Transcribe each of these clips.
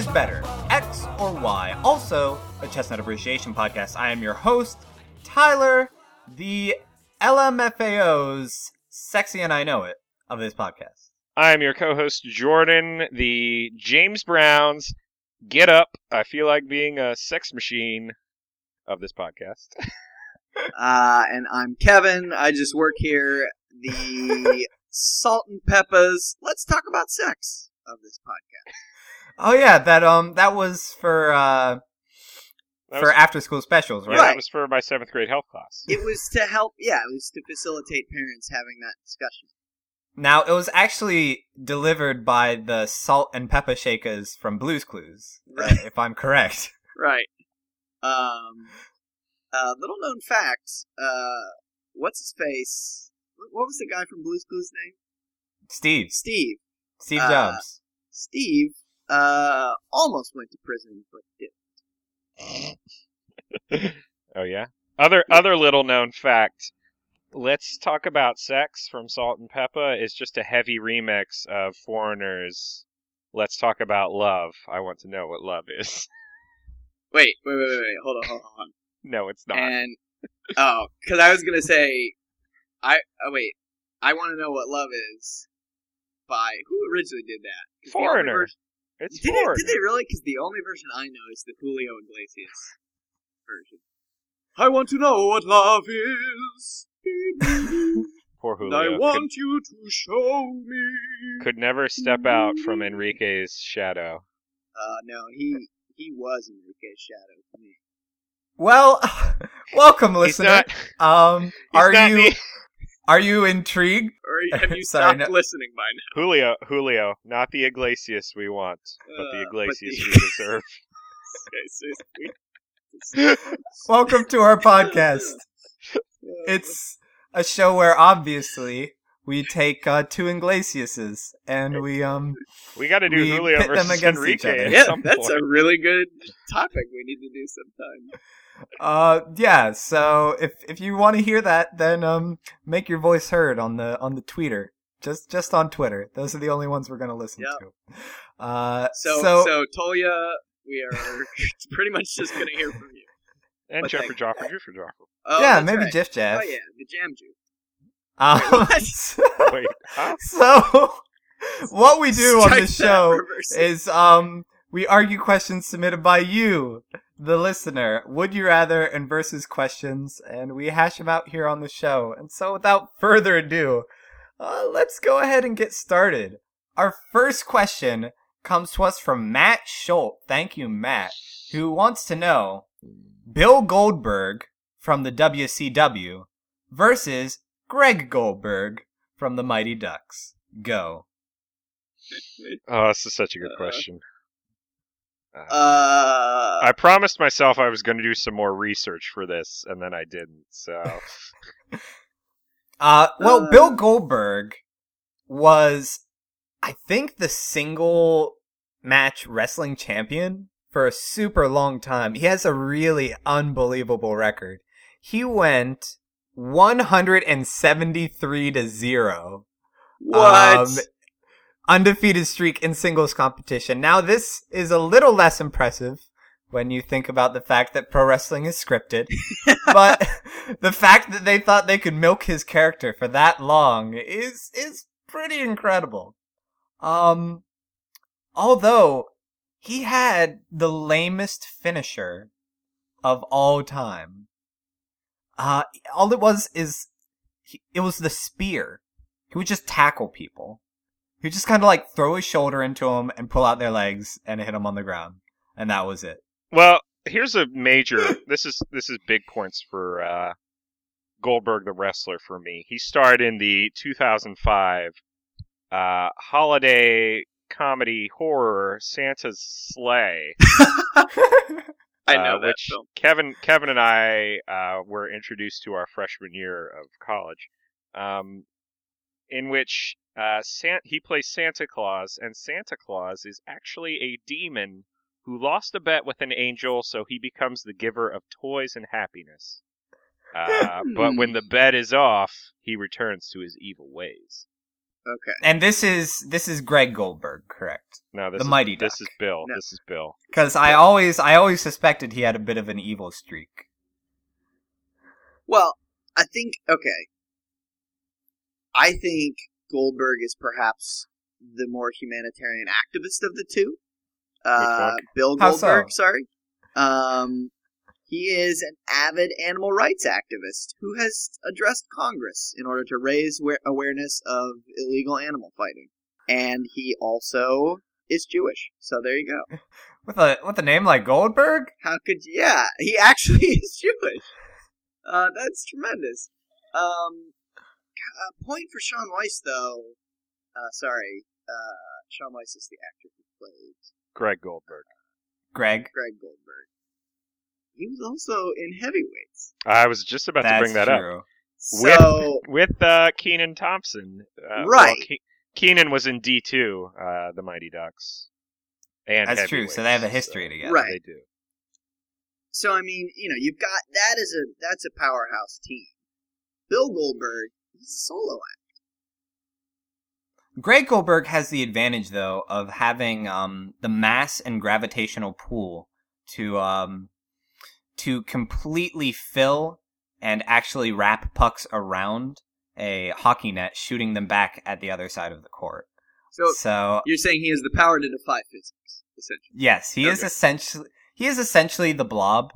is better, X or Y. Also, a chestnut appreciation podcast. I am your host, Tyler, the LMFAO's sexy and I know it of this podcast. I'm your co-host Jordan, the James Brown's Get Up. I feel like being a sex machine of this podcast. Uh, and I'm Kevin. I just work here. The Salt-N-Pepa's. Let's talk about sex of this podcast. Oh yeah, that um that was for uh That for was, after school specials, right? Right. that was for my seventh grade health class. It was to help. Yeah, it was to facilitate parents having that discussion. Now it was actually delivered by the Salt and Pepper Shakers from Blues Clues, Right. if I'm correct. Right. Um. Uh, little known fact. Uh, what's his face? What- What was the guy from Blue's Clues' name? Steve, Steve. Steve Uh, Jobs. Steve. Uh, almost went to prison, but didn't. Oh yeah. Other other little known fact. Let's talk about sex from Salt-N-Pepa is just a heavy remix of Foreigners. Let's talk about love. I want to know what love is. Wait, wait, wait, wait, wait. Hold on, hold on, no, it's not. And oh, because I was gonna say, I oh wait, I want to know what love is. By who originally did that? 'Cause the only Foreigner. Version- it's Did, it, Foreigner. did they really? Because the only version I know is the Julio Iglesias version. I want to know what love is. Poor and Julio. I Could- want you to show me. could never step out from Enrique's shadow. Uh, no, he he was Enrique's shadow to me. Well, welcome, He's listener. not. um, He's are not you the- are you intrigued? Or have you Sorry, stopped no- listening by now? Julio, Julio, not the Iglesias we want, but the Uh, Iglesias the- we deserve. Okay, so we- Welcome to our podcast. It's a show where obviously we take uh, two Iglesiases and we um We got to do We Julio pit them versus against each Enrique. other. yeah, that's point. a really good topic we need to do sometime. Uh yeah. So if if you want to hear that, then um make your voice heard on the on the tweeter. Just just on Twitter. Those are the only ones we're gonna listen Yep. to. Uh, So, so, so, Toya, we are pretty much just gonna hear from you. And But Jeffrey thank- Joffer, Jeffrey Joffer. Oh, yeah, maybe right. Jiff Jeff. Oh yeah, the jam juice. Um, Wait, huh? so what we do on Strike this that, show is um we argue questions submitted by you, the listener. Would you rather and versus questions, and we hash them out here on the show. And so, without further ado, uh, let's go ahead and get started. Our first question comes to us from Matt Schultz. Thank you, Matt, who wants to know Bill Goldberg from the WCW versus Greg Goldberg from the Mighty Ducks. Go. Oh, this is such a good Uh, question. Uh, Uh, I promised myself I was going to do some more research for this, and then I didn't. So Uh, well, Uh. Bill Goldberg was, I think, the single match wrestling champion for a super long time. He has a really unbelievable record. He went 173 to 0. what? Um, undefeated streak in singles competition. Now, this is a little less impressive when you think about the fact that pro wrestling is scripted, but the fact that they thought they could milk his character for that long is is pretty incredible. Um, although he had the lamest finisher of all time. Uh, all it was is he, it was the spear. He would just tackle people. He just kind of like throw his shoulder into them and pull out their legs and hit them on the ground, and that was it. Well, here's a major. This is this is big points for uh, Goldberg the wrestler for me. He starred in the 2005 uh, holiday comedy horror Santa's Sleigh, I know uh, that which film. Kevin Kevin and I uh, were introduced to our freshman year of college, um, in which uh, San- he plays Santa Claus, and Santa Claus is actually a demon who lost a bet with an angel, so he becomes the giver of toys and happiness. Uh, but when the bet is off, he returns to his evil ways. Okay. And this is this is Greg Goldberg, correct? No, this The is, Mighty This is Bill. No. This is Bill. Because I always I always suspected he had a bit of an evil streak. Well, I think okay. I think Goldberg is perhaps the more humanitarian activist of the two. Uh, one? Bill How so? Goldberg, sorry. Um, he is an avid animal rights activist who has addressed Congress in order to raise wa- awareness of illegal animal fighting, and he also is Jewish. So there you go. With a with a name like Goldberg? How could you? Yeah, he actually is Jewish. Uh, that's tremendous. Um, a point for Shaun Weiss, though. Uh, sorry, uh, Shaun Weiss is the actor who played Greg Goldberg. Greg. Greg Goldberg. He was also in Heavyweights. I was just about to bring that up. So with uh, Kenan Thompson. Uh, Right. Well, Ke- Kenan was in D two, uh, the Mighty Ducks. And That's true. So they have a Heavyweights, history so together. Right. They do. So I mean, you know, you've got that is a that's a powerhouse team. Bill Goldberg, he's a solo act. Greg Goldberg has the advantage though of having um, the mass and gravitational pull to um, to completely fill and actually wrap pucks around a hockey net, shooting them back at the other side of the court. So So you're saying he has the power to defy physics, essentially. yes, he is essentially he is essentially the Blob.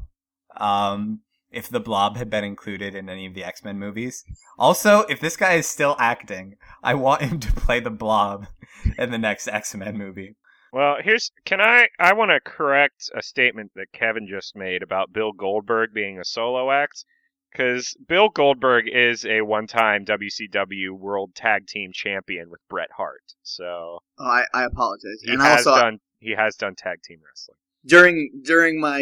Um, if the Blob had been included in any of the X Men movies. Also, if this guy is still acting, I want him to play the Blob in the next X Men movie. Well, here's can I I want to correct a statement that Kevin just made about Bill Goldberg being a solo act cuz Bill Goldberg is a one-time WCW World Tag Team Champion with Bret Hart. So, Oh, I, I apologize. he and has also done he has done tag team wrestling. during during my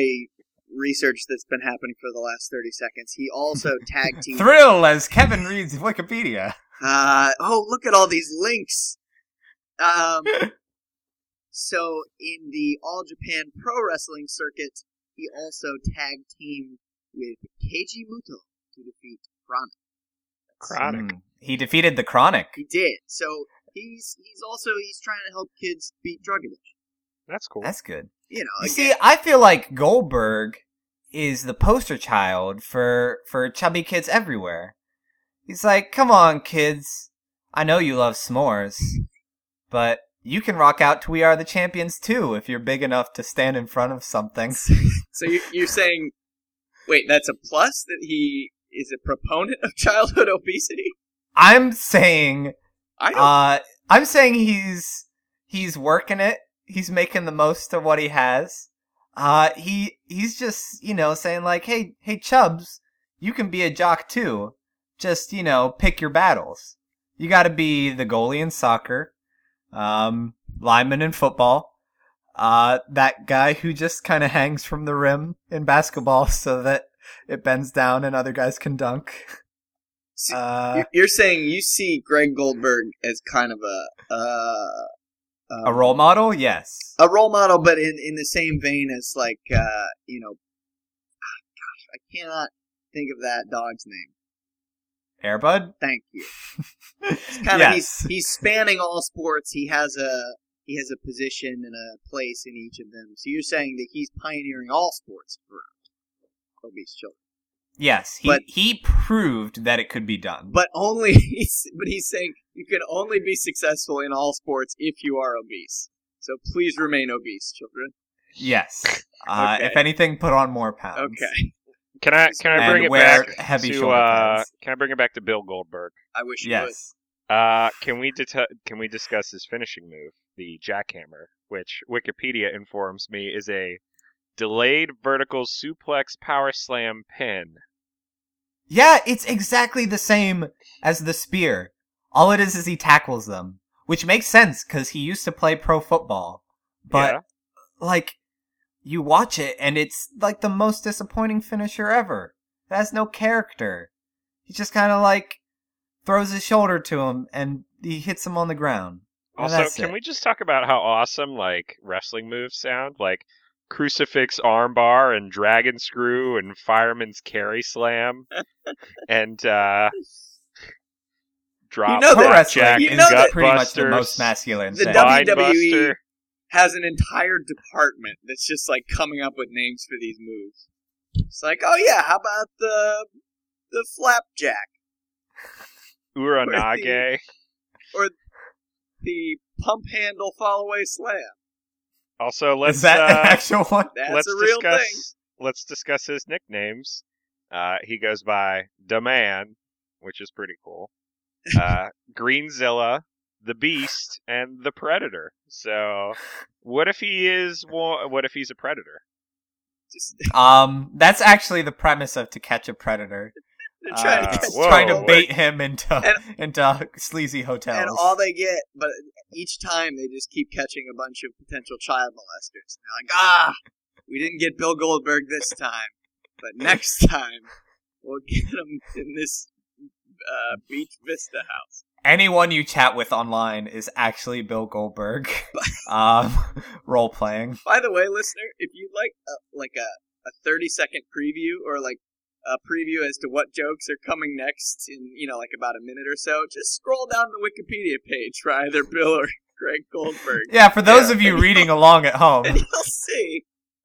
research that's been happening for the last 30 seconds, he also tag team Thrill as Kevin reads Wikipedia. Uh, oh, look at all these links. Um, so in the All Japan Pro Wrestling circuit, he also tag teamed with Keiji Muto to defeat Kronik. Kronik. Mm, he defeated the Kronik. He did. So he's he's also he's trying to help kids beat drug addiction. That's cool. That's good. You know, You again, see, I feel like Goldberg is the poster child for for chubby kids everywhere. He's like, "Come on, kids. I know you love s'mores, but you can rock out to We Are the Champions too if you're big enough to stand in front of something." so you, you're saying, wait, that's a plus that he is a proponent of childhood obesity. I'm saying, I don't. uh, I'm saying he's he's working it. He's making the most of what he has. Uh, he he's just you know saying like, "Hey, hey, Chubs, you can be a jock too. Just you know, pick your battles. You got to be the goalie in soccer, um, lineman in football, uh, that guy who just kind of hangs from the rim in basketball so that it bends down and other guys can dunk. Uh, You're- You're saying you see Greg Goldberg as kind of a uh, um, a role model, yes. a role model, but in, in the same vein as like uh, you know, gosh, I cannot think of that dog's name. Airbud. Thank you. Kind of yes. he's he's spanning all sports. He has a he has a position and a place in each of them. So you're saying that he's pioneering all sports for obese children, Yes, he But- he proved that it could be done. but only he's but he's saying you can only be successful in all sports if you are obese. So please remain obese, children. yes, uh, Okay. if anything, put on more pounds. Okay. Can I can I And bring it wear back heavy to shoulder uh, pads. can I bring it back to Bill Goldberg? I wish you Yes. Uh, can we det- can we discuss his finishing move, the jackhammer, which Wikipedia informs me is a delayed vertical suplex power slam pin. Yeah, it's exactly the same as the spear. All it is is he tackles them, which makes sense because he used to play pro football. But yeah, like, you watch it and it's like the most disappointing finisher ever. It has no character. He just kind of like throws his shoulder to him and he hits him on the ground. Also, can it. we just talk about how awesome like wrestling moves sound? Like crucifix armbar and dragon screw and fireman's carry slam and uh drop know Pro that- wrestling you know that- pretty much the most masculine The thing. W- Spinebuster. WWE has an entire department that's just like coming up with names for these moves. It's like, oh yeah, how about the the flapjack, Uranage. Or the pump handle fall away slam? Also, let's is that uh, an actual one? That's let's a real discuss thing. let's discuss his nicknames. Uh, he goes by the Man, which is pretty cool. Uh, Greenzilla, the Beast, and the Predator. So, what if he is? What if he's a predator? Um, that's actually the premise of To Catch a Predator. trying Uh, to whoa. trying to wait. bait him into And- into sleazy hotels. and all they get, but each time they just keep catching a bunch of potential child molesters. And they're like, ah, we didn't get Bill Goldberg this time, but next time we'll get him in this uh, Beach Vista house. Anyone you chat with online is actually Bill Goldberg, um, role playing. By the way, listener, if you'd like a, like a, a 30 second preview or like a preview as to what jokes are coming next in, you know, like about a minute or so, just scroll down the Wikipedia page for either Bill or Greg Goldberg. Yeah, for those Yeah. of you reading along at home, and you'll see.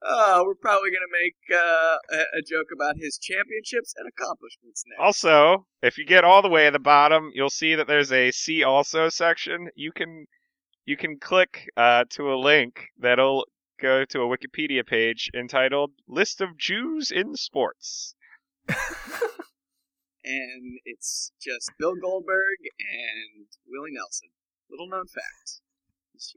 Oh, we're probably gonna make uh, a, a joke about his championships and accomplishments next. Also, if you get all the way at the bottom, you'll see that there's a "See Also" section. You can you can click uh, to a link that'll go to a Wikipedia page entitled "List of Jews in Sports." and it's just Bill Goldberg and Willie Nelson. Little known fact.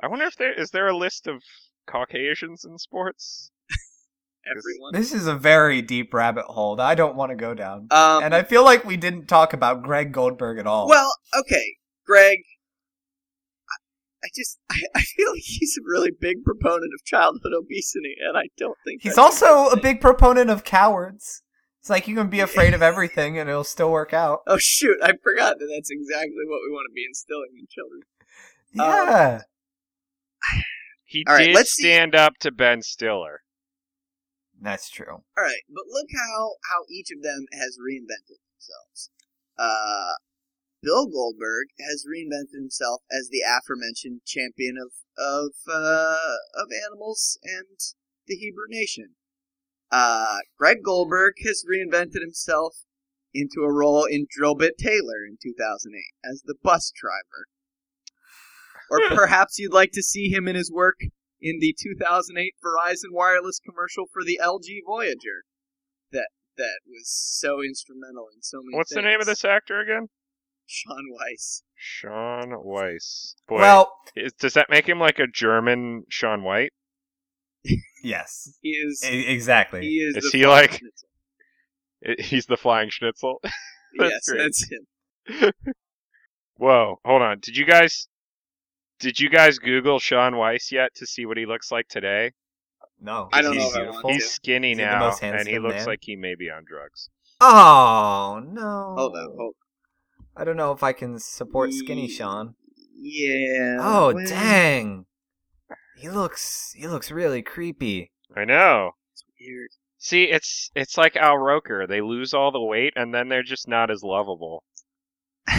I wonder if there is there a list of Caucasians in sports. Everyone. this is a very deep rabbit hole that I don't want to go down. Um, And I feel like we didn't talk about Greg Goldberg at all. well, okay, Greg. I, I just I, I feel like he's a really big proponent of childhood obesity, and I don't think he's also a big proponent of cowards. It's like you can be afraid of everything and it'll still work out. Oh shoot! I forgot that that's exactly what we want to be instilling in children. Yeah. He All right, did let's see- stand up to Ben Stiller. That's true. All right, but look how how each of them has reinvented themselves. Uh, Bill Goldberg has reinvented himself as the aforementioned champion of of uh, of animals and the Hebrew nation. Uh, Greg Goldberg has reinvented himself into a role in Drillbit Taylor in 2008 as the bus driver. Or perhaps you'd like to see him in his work in the 2008 Verizon wireless commercial for the LG Voyager. That that was so instrumental in so many. What's the name of this actor again? Shaun Weiss. Shaun Weiss. Boy, Well, is, does that make him like a German Shaun White? Yes. He is. E- exactly. he is. Is the he like- Schnitzel. He's the flying schnitzel. That's yes, great. that's him. Whoa, hold on. Did you guys did you guys Google Shaun Weiss yet to see what he looks like today? no. I don't he's know if I beautiful. want He's to. skinny Is he now, and he looks man? like he may be on drugs. Oh no. Hold on, hold. I don't know if I can support skinny Sean. Yeah. Oh well, dang. He looks he looks really creepy. I know. it's weird. See, it's it's like Al Roker. They lose all the weight, and then they're just not as lovable.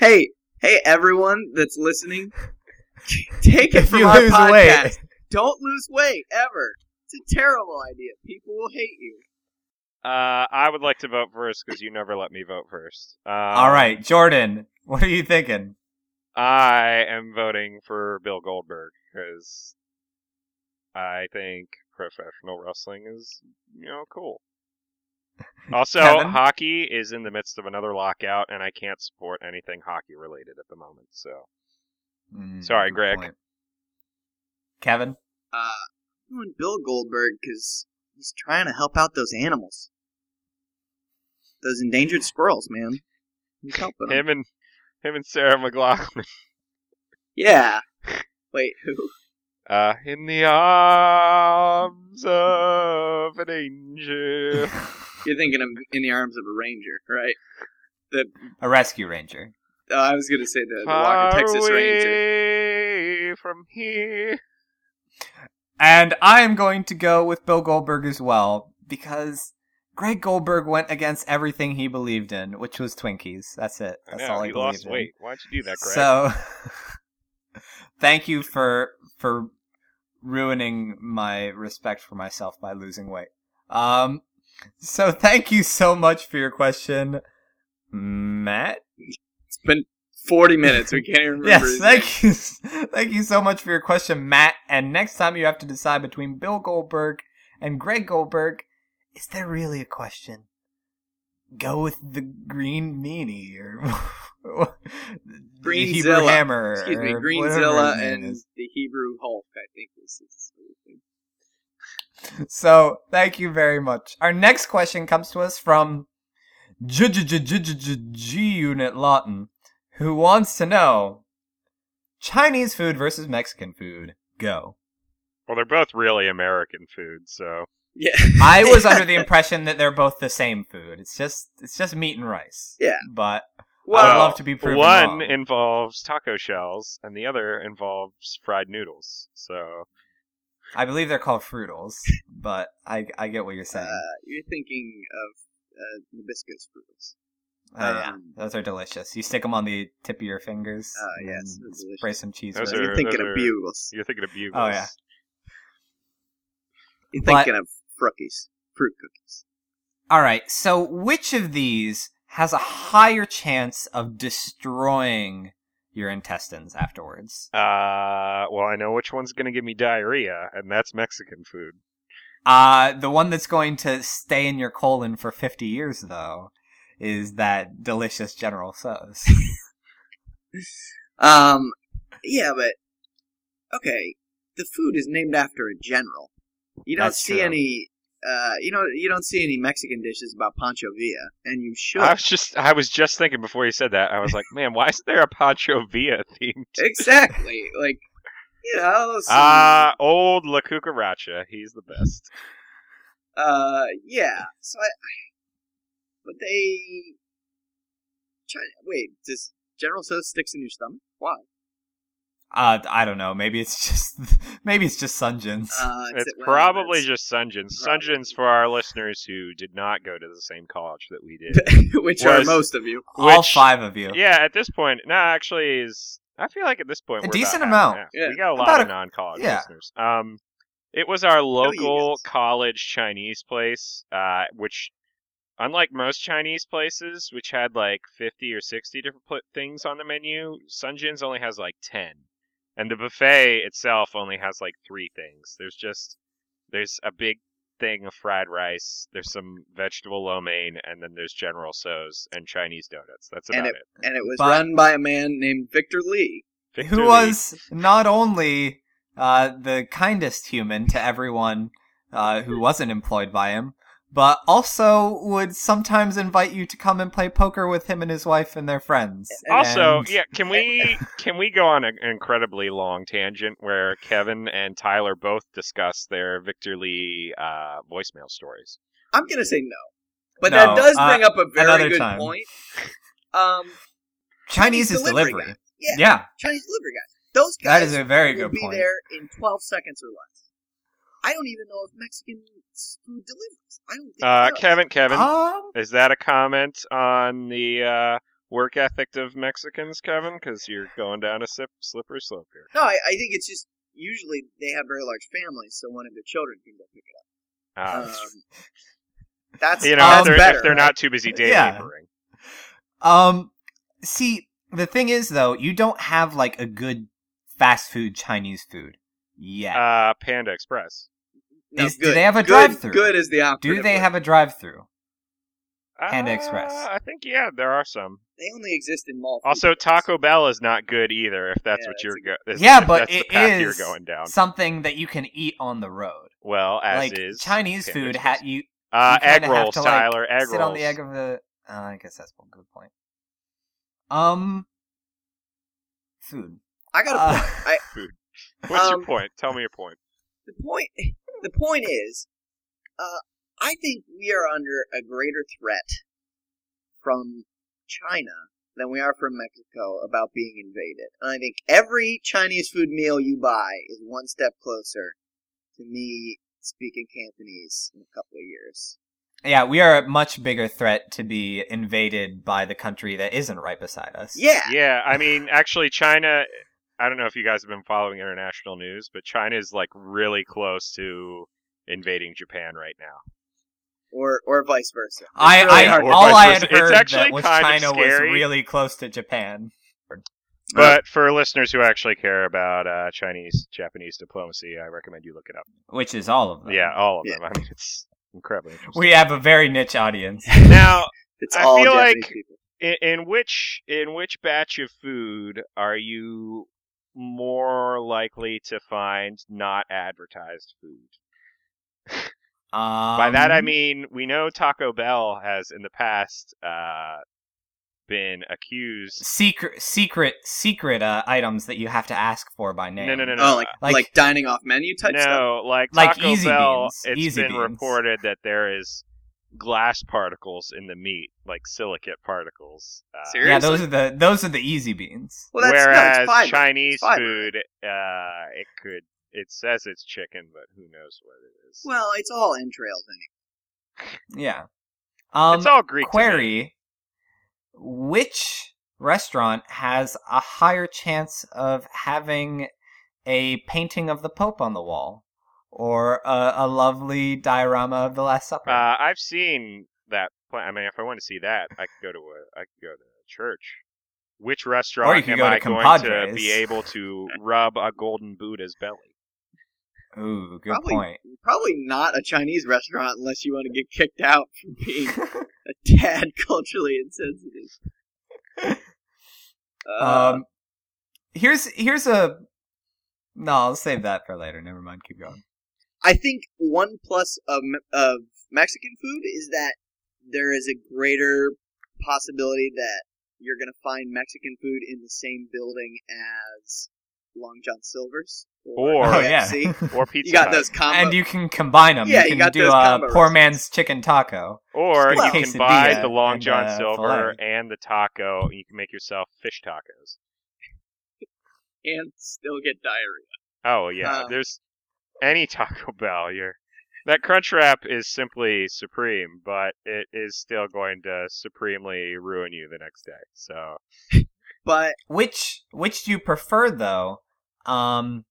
Hey, hey, everyone that's listening, take it If from you our lose podcast. weight, Don't lose weight ever. It's a terrible idea. People will hate you. Uh, I would like to vote first because you never let me vote first. Um, all right, Jordan, what are you thinking? I am voting for Bill Goldberg because I think professional wrestling is, you know, cool. Also, Kevin? hockey is in the midst of another lockout, and I can't support anything hockey related at the moment. So, Mm, Sorry, Greg. point. Kevin, Uh, I'm going Bill Goldberg because he's trying to help out those animals, those endangered squirrels, man. He's helping them. him and him and Sarah McLachlan, Yeah. Wait, who? uh, in the arms of an angel. You're thinking of in the arms of a ranger, right? The a rescue ranger. oh, I was gonna say the, the Far Walker Texas Ranger. away from here. And I am going to go with Bill Goldberg as well because Greg Goldberg went against everything he believed in, which was Twinkies. That's it. I That's know, all he he believed lost in. weight. Why'd you do that, Greg? So, thank you for for ruining my respect for myself by losing weight. Um, so thank you so much for your question, Matt. It's been 40 minutes. We can't even remember. Yes, his thank you, thank you so much for your question, Matt. And next time you have to decide between Bill Goldberg and Greg Goldberg, is there really a question? Go with the green meanie or the Hebrew Greenzilla. hammer. Excuse me, or Greenzilla whatever his name and is. the Hebrew Hulk, I think this is his. So thank you very much. Our next question comes to us from G Unit Lawton, who wants to know Chinese food versus Mexican food. Go. well, they're both really American food, so Yeah. I was under the impression that they're both the same food. It's just it's just meat and rice. Yeah. But I'd love to be proven one wrong. involves taco shells, and the other involves fried noodles. So I believe they're called Fruitles, but I I get what you're saying. uh, you're thinking of uh, Nabisco's fruits. Oh, yeah, um, those are delicious. You stick them on the tip of your fingers. Oh, and yes, they're Spray some cheese. Those with are- You're thinking of are- bugles. you're thinking of bugles. Oh, yeah. You're But- thinking of frookies, fruit cookies. All right. So, which of these has a higher chance of destroying your intestines afterwards? Uh, well, I know which one's gonna give me diarrhea, and that's Mexican food. Uh, the one that's going to stay in your colon for 50 years, though, is that delicious General Tso's. Um, yeah, but okay, the food is named after a general. You don't That's see true. any. Uh, you know, you don't see any Mexican dishes about Pancho Villa, and you should. I was just, I was just thinking before you said that. I was like, man, why isn't there a Pancho Villa theme? exactly, like you know. some- Ah, old La Cucaracha. He's the best. Uh, yeah. So I, but they. China, wait, does General Tso sticks in your stomach? Why? Uh, I don't know. Maybe it's just, maybe it's just Sunjins. Uh, It's well, probably that's- just Sunjins. Probably. Sunjins for our listeners who did not go to the same college that we did. which are most of you. All five of you. yeah, at this point, no, actually, is I feel like at this point A we're decent about amount. half. Yeah. We got a lot About of a- non-college yeah. listeners. Um, it was our local guys. college Chinese place, uh, which, unlike most Chinese places, which had like fifty or sixty different pl- things on the menu, Sunjin's only has like ten, and the buffet itself only has like three things. There's just there's a big thing of fried rice. There's some vegetable lo mein, and then there's General Tso's and Chinese donuts. That's And about it. And it was But- run by a man named Victor Lee. Victor who Lee. was not only uh, the kindest human to everyone uh, who wasn't employed by him, but also would sometimes invite you to come and play poker with him and his wife and their friends. Also, And- yeah, can we can we go on an incredibly long tangent where Kevin and Tyler both discuss their Victor Lee uh, voicemail stories? I'm gonna say no, but No, that does uh, bring up a very good time. point. Um, Chinese is delivery delivery. Yeah, Yeah, Chinese delivery guys. Those guys that is a very will good be point. there in 12 seconds or less. I don't even know if Mexican food delivers. I don't think Uh. Kevin, Kevin, Um, is that a comment on the uh, work ethic of Mexicans, Kevin? Because you're going down a sip, slippery slope here. No, I, I think it's just usually they have very large families, so one of their children can go pick it Uh, up. Um, that's you know, um, if, they're, better. if they're not too busy day Yeah. laboring. um, see, the thing is though, you don't have like a good fast food Chinese food yet. Uh, Panda Express. No, Is- do they have a drive through? Good is the Do they word. have a drive-through? Panda Uh, Express. I think yeah, there are some. They only exist in mall. Also. Taco Bell is not good either. If that's Yeah, what that's you're go- if- Yeah, but that's the it path you're going down. something that you can eat on the road. Well, as like is Chinese food, ha- you uh, you egg kinda have rolls, to, like, Tyler. Egg sit rolls. on the egg of the. Uh, I guess that's one good point. Um, food. I got a Uh, point. I, What's um, your point? Tell me your point. the point. The point is, uh, I think we are under a greater threat from China than we are from Mexico about being invaded. And I think every Chinese food meal you buy is one step closer to me speaking Cantonese in a couple of years. Yeah, we are a much bigger threat to be invaded by the country that isn't right beside us. Yeah. Yeah, I mean, actually, China. I don't know if you guys have been following international news, but China is like really close to invading Japan right now. Or or vice versa. It's I, really I hard or all vice I had It's heard actually that was kind of China was really close to Japan. But for listeners who actually care about uh, Chinese Japanese diplomacy, I recommend you look it up. which is all of them. Yeah, all of Yeah. them. I mean, it's incredibly interesting. We have a very niche audience. now, It's I all feel Japanese like- people. in, in which in which batch of food are you more likely to find not advertised food? Um, By that I mean we know Taco Bell has in the past uh, been accused. secret, secret, secret uh, items that you have to ask for by name. No, no, no, no. Oh, like, Like- like dining off menu type stuff. no, like Like Taco Easy Bell, Beans. it's Easy been Beans. reported that there is glass particles in the meat, like silicate particles. Uh, Seriously? Yeah, those are the those are the easy beans. Well, that's, no, Whereas it's. Chinese It's food, uh, it could it says it's chicken, but who knows what it is. Well, it's all entrails anyway. Yeah. Um, it's all Greek. to me. query: Which restaurant has a higher chance of having a painting of the Pope on the wall, or a, a lovely diorama of the Last Supper? Uh, I've seen that. Pla- I mean, if I want to see that, I could go to a I could go to a church. Which restaurant you am go to I going to be able to rub a golden Buddha's belly? Ooh, good Probably- point. Probably not a Chinese restaurant unless you want to get kicked out for being a tad culturally insensitive. Uh, um, here's here's a. No, I'll save that for later. Never mind. Keep going. I think one plus of, of Mexican food is that there is a greater possibility that you're going to find Mexican food in the same building as Long John Silver's Or- Oh yeah. Or pizza you got those combo. and you can combine them. Yeah, you you can got do those a combo poor recipes. man's chicken taco. Or Well, you can buy the Long and, John uh, Silver filet. and the taco, and you can make yourself fish tacos. and still get diarrhea. Oh yeah, Uh. there's any Taco Bell. You're that crunch wrap is simply supreme, but it is still going to supremely ruin you the next day. So But Which which do you prefer though? Um,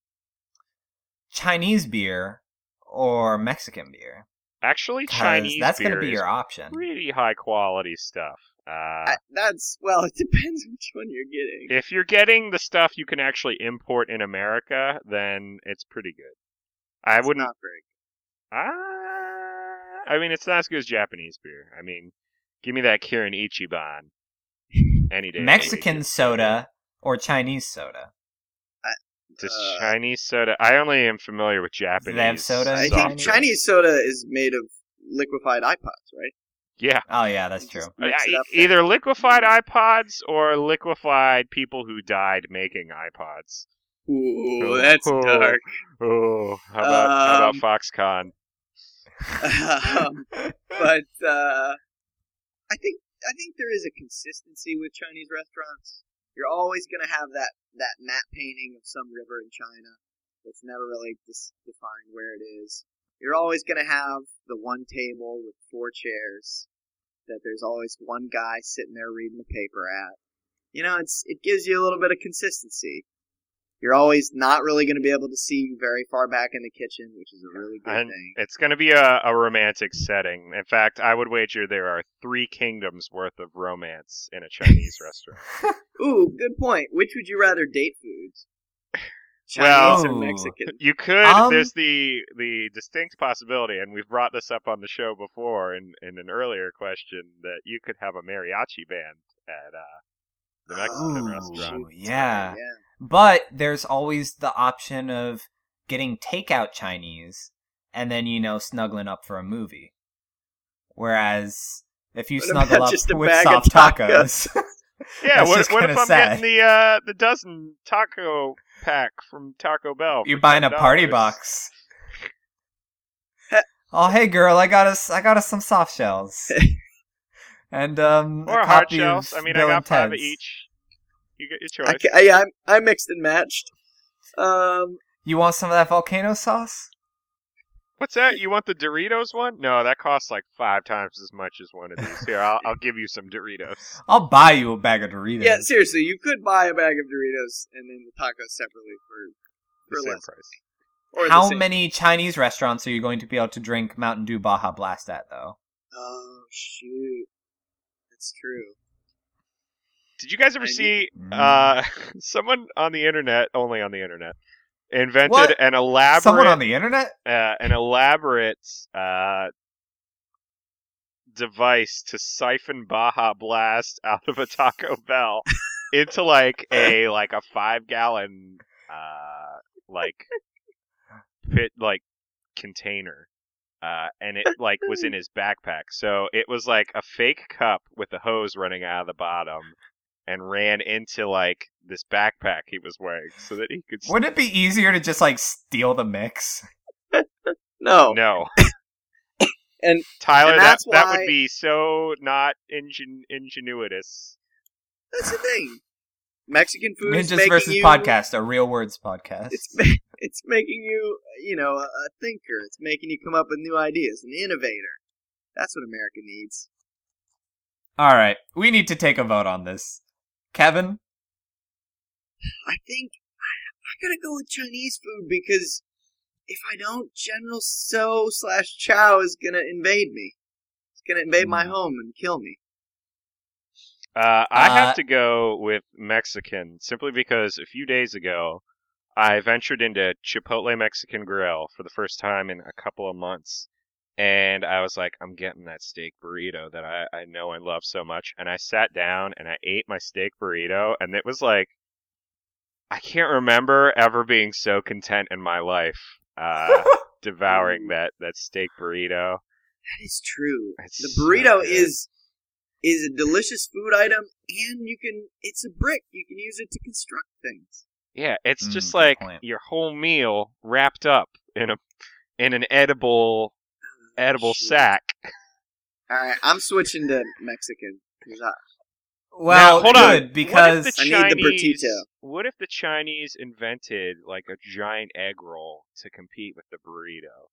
Chinese beer or Mexican beer? Actually, Chinese that's gonna be your option. pretty high quality stuff. Uh, I, that's well, it depends which one you're getting. if you're getting the stuff you can actually import in America, then it's pretty good. I It's wouldn't. Not very. Ah, I mean, it's not as good as Japanese beer. I mean, give me that Kirin Ichiban any day. of the Mexican week. soda or Chinese soda? Just Uh, Chinese soda. I only am familiar with Japanese. they have soda I think Chinese? soda is made of liquefied iPods, right? Yeah, Oh yeah, that's true. Just I- either liquefied iPods or liquefied people who died making iPods. Ooh, Oh, that's oh. dark. Oh, how about how about Um, Foxconn? um, but uh, I think I think there is a consistency with Chinese restaurants. You're always gonna have that that matte painting of some river in China that's never really dis- defined where it is. You're always gonna have the one table with four chairs that there's always one guy sitting there reading the paper at. You know, it's it gives you a little bit of consistency. You're always not really going to be able to see very far back in the kitchen, which is a really good And thing. it's going to be a, a romantic setting. In fact, I would wager there are three kingdoms worth of romance in a Chinese restaurant. Ooh, good point. Which would you rather date foods? Well- Chinese or Mexican? You could. Um, there's the the distinct possibility, and we've brought this up on the show before in in an earlier question that you could have a mariachi band at uh, the Mexican Ooh, restaurant. yeah. Yeah. But there's always the option of getting takeout Chinese and then, you know, snuggling up for a movie. Whereas if you What snuggle up just with soft tacos, Yeah, That's what, what if I'm sad. getting the uh, the dozen taco pack from Taco Bell? you're buying a party box. oh, hey girl, I got us I got us some soft shells. and um or a hard shells. I mean, Bill I got five of each. You get your I, choice. ca- I, yeah, I'm, I mixed and matched. Um, You want some of that volcano sauce? What's that? You want the Doritos one? No, that costs like five times as much as one of these. Here, I'll, I'll give you some Doritos. I'll buy you a bag of Doritos. Yeah, seriously, you could buy a bag of Doritos and then the tacos separately for The for same less. price. Or How same. many Chinese restaurants are you going to be able to drink Mountain Dew Baja Blast at, though? Oh shoot, that's true. Did you guys ever I see Mm. uh, someone on the internet, only on the internet, invented What? an elaborate Someone on the internet? uh, an elaborate uh, device to siphon Baja Blast out of a Taco Bell into like a like a five gallon uh, like pit like container. Uh, and it like was in his backpack, so it was like a fake cup with a hose running out of the bottom, and ran into like this backpack he was wearing, so that he could. Wouldn't it be easier to just like steal the mix? No, No. And- Tyler, and that that's that would be so not ingen- ingenuitous. that's the thing. Mexican food is Ninjas making versus you, podcast, a real words podcast. It's ma- it's making you, you know, a, a thinker. It's making you come up with new ideas, an innovator. That's what America needs. All right, we need to take a vote on this. Kevin, I think I gotta go with Chinese food because if I don't, General Tso slash Chow is gonna invade me. He's gonna invade my Mm. home and kill me. Uh, I Uh, have to go with Mexican simply because a few days ago I ventured into Chipotle Mexican Grill for the first time in a couple of months. And I was like, I'm getting that steak burrito that I, I know I love so much. And I sat down and I ate my steak burrito, and it was like, I can't remember ever being so content in my life uh, devouring that, that steak burrito. That is true. It's the burrito good. is is a delicious food item, and you can. It's a brick. You can use it to construct things. Yeah, it's Mm, just like point. your whole meal wrapped up in a in an edible edible Shoot. sack. All right, I'm switching to Mexican. I- well, now, hold good on. because what if the I need the Chinese, burrito. What if the Chinese invented like a giant egg roll to compete with the burrito?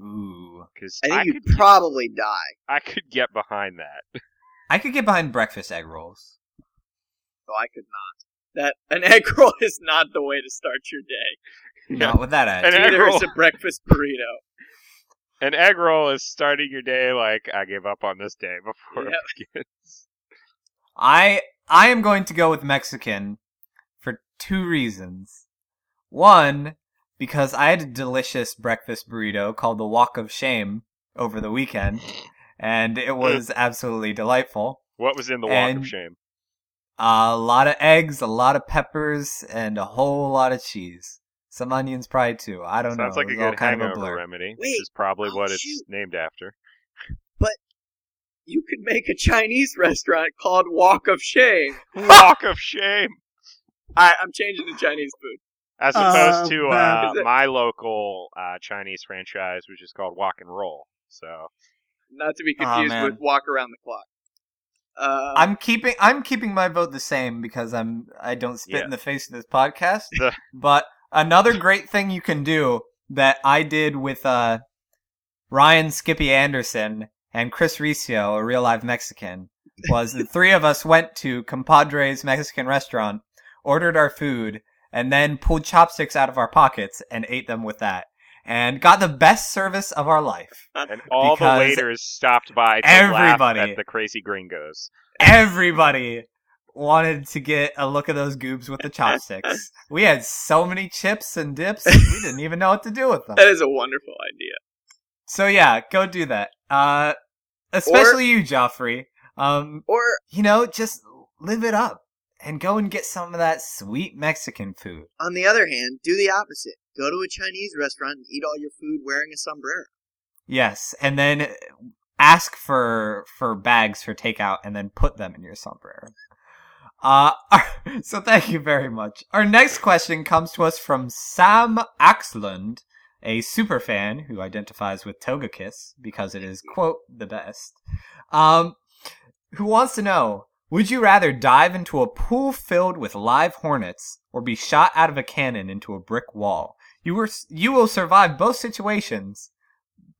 ooh, Because I think I, you'd could probably die. I could get behind that. I could get behind breakfast egg rolls. So I could not. That an egg roll is not the way to start your day. Not with that An egg Either roll. it's a breakfast burrito. An egg roll is starting your day like I give up on this day before it begins. I I am going to go with Mexican for two reasons. One, because I had a delicious breakfast burrito called the Walk of Shame over the weekend, and it was absolutely delightful. What was in the walk And- of shame? A lot of eggs, a lot of peppers, and a whole lot of cheese. Some onions, probably too. I don't Sounds know. Sounds like a It was all good kind of a hangover blur. remedy, Wait, which is probably oh, what it's shoot. named after. But you could make a Chinese restaurant called Walk of Shame. Walk of shame. I, I'm changing to Chinese food. As opposed Uh, to uh, it- my local uh, Chinese franchise, which is called Wok and Roll. So Not to be confused man. with Wok Around the Clock. Uh, I'm keeping I'm keeping my vote the same because I'm I don't spit Yeah. in the face of this podcast. The- but another great thing you can do that I did with uh Ryan Skippy Anderson and Chris Riccio, a real live Mexican, was the three of us went to Compadre's Mexican restaurant, ordered our food, and then pulled chopsticks out of our pockets and ate them with that. And got the best service of our life. and all the waiters stopped by to everybody- laugh at the crazy gringos. everybody wanted to get a look at those goobs with the chopsticks. we had so many chips and dips, we didn't even know what to do with them. that is a wonderful idea. So yeah, go do that. Uh, especially you, Joffrey. Um, Or you know, just live it up and go and get some of that sweet Mexican food. on the other hand, do the opposite. Go to a Chinese restaurant and eat all your food wearing a sombrero. Yes, and then ask for for bags for takeout and then put them in your sombrero. Uh, so thank you very much. Our next question comes to us from Sam Axlund, a super fan who identifies with Toga Kiss because it is quote the best. Um, who wants to know: Would you rather dive into a pool filled with live hornets or be shot out of a cannon into a brick wall? You were you will survive both situations,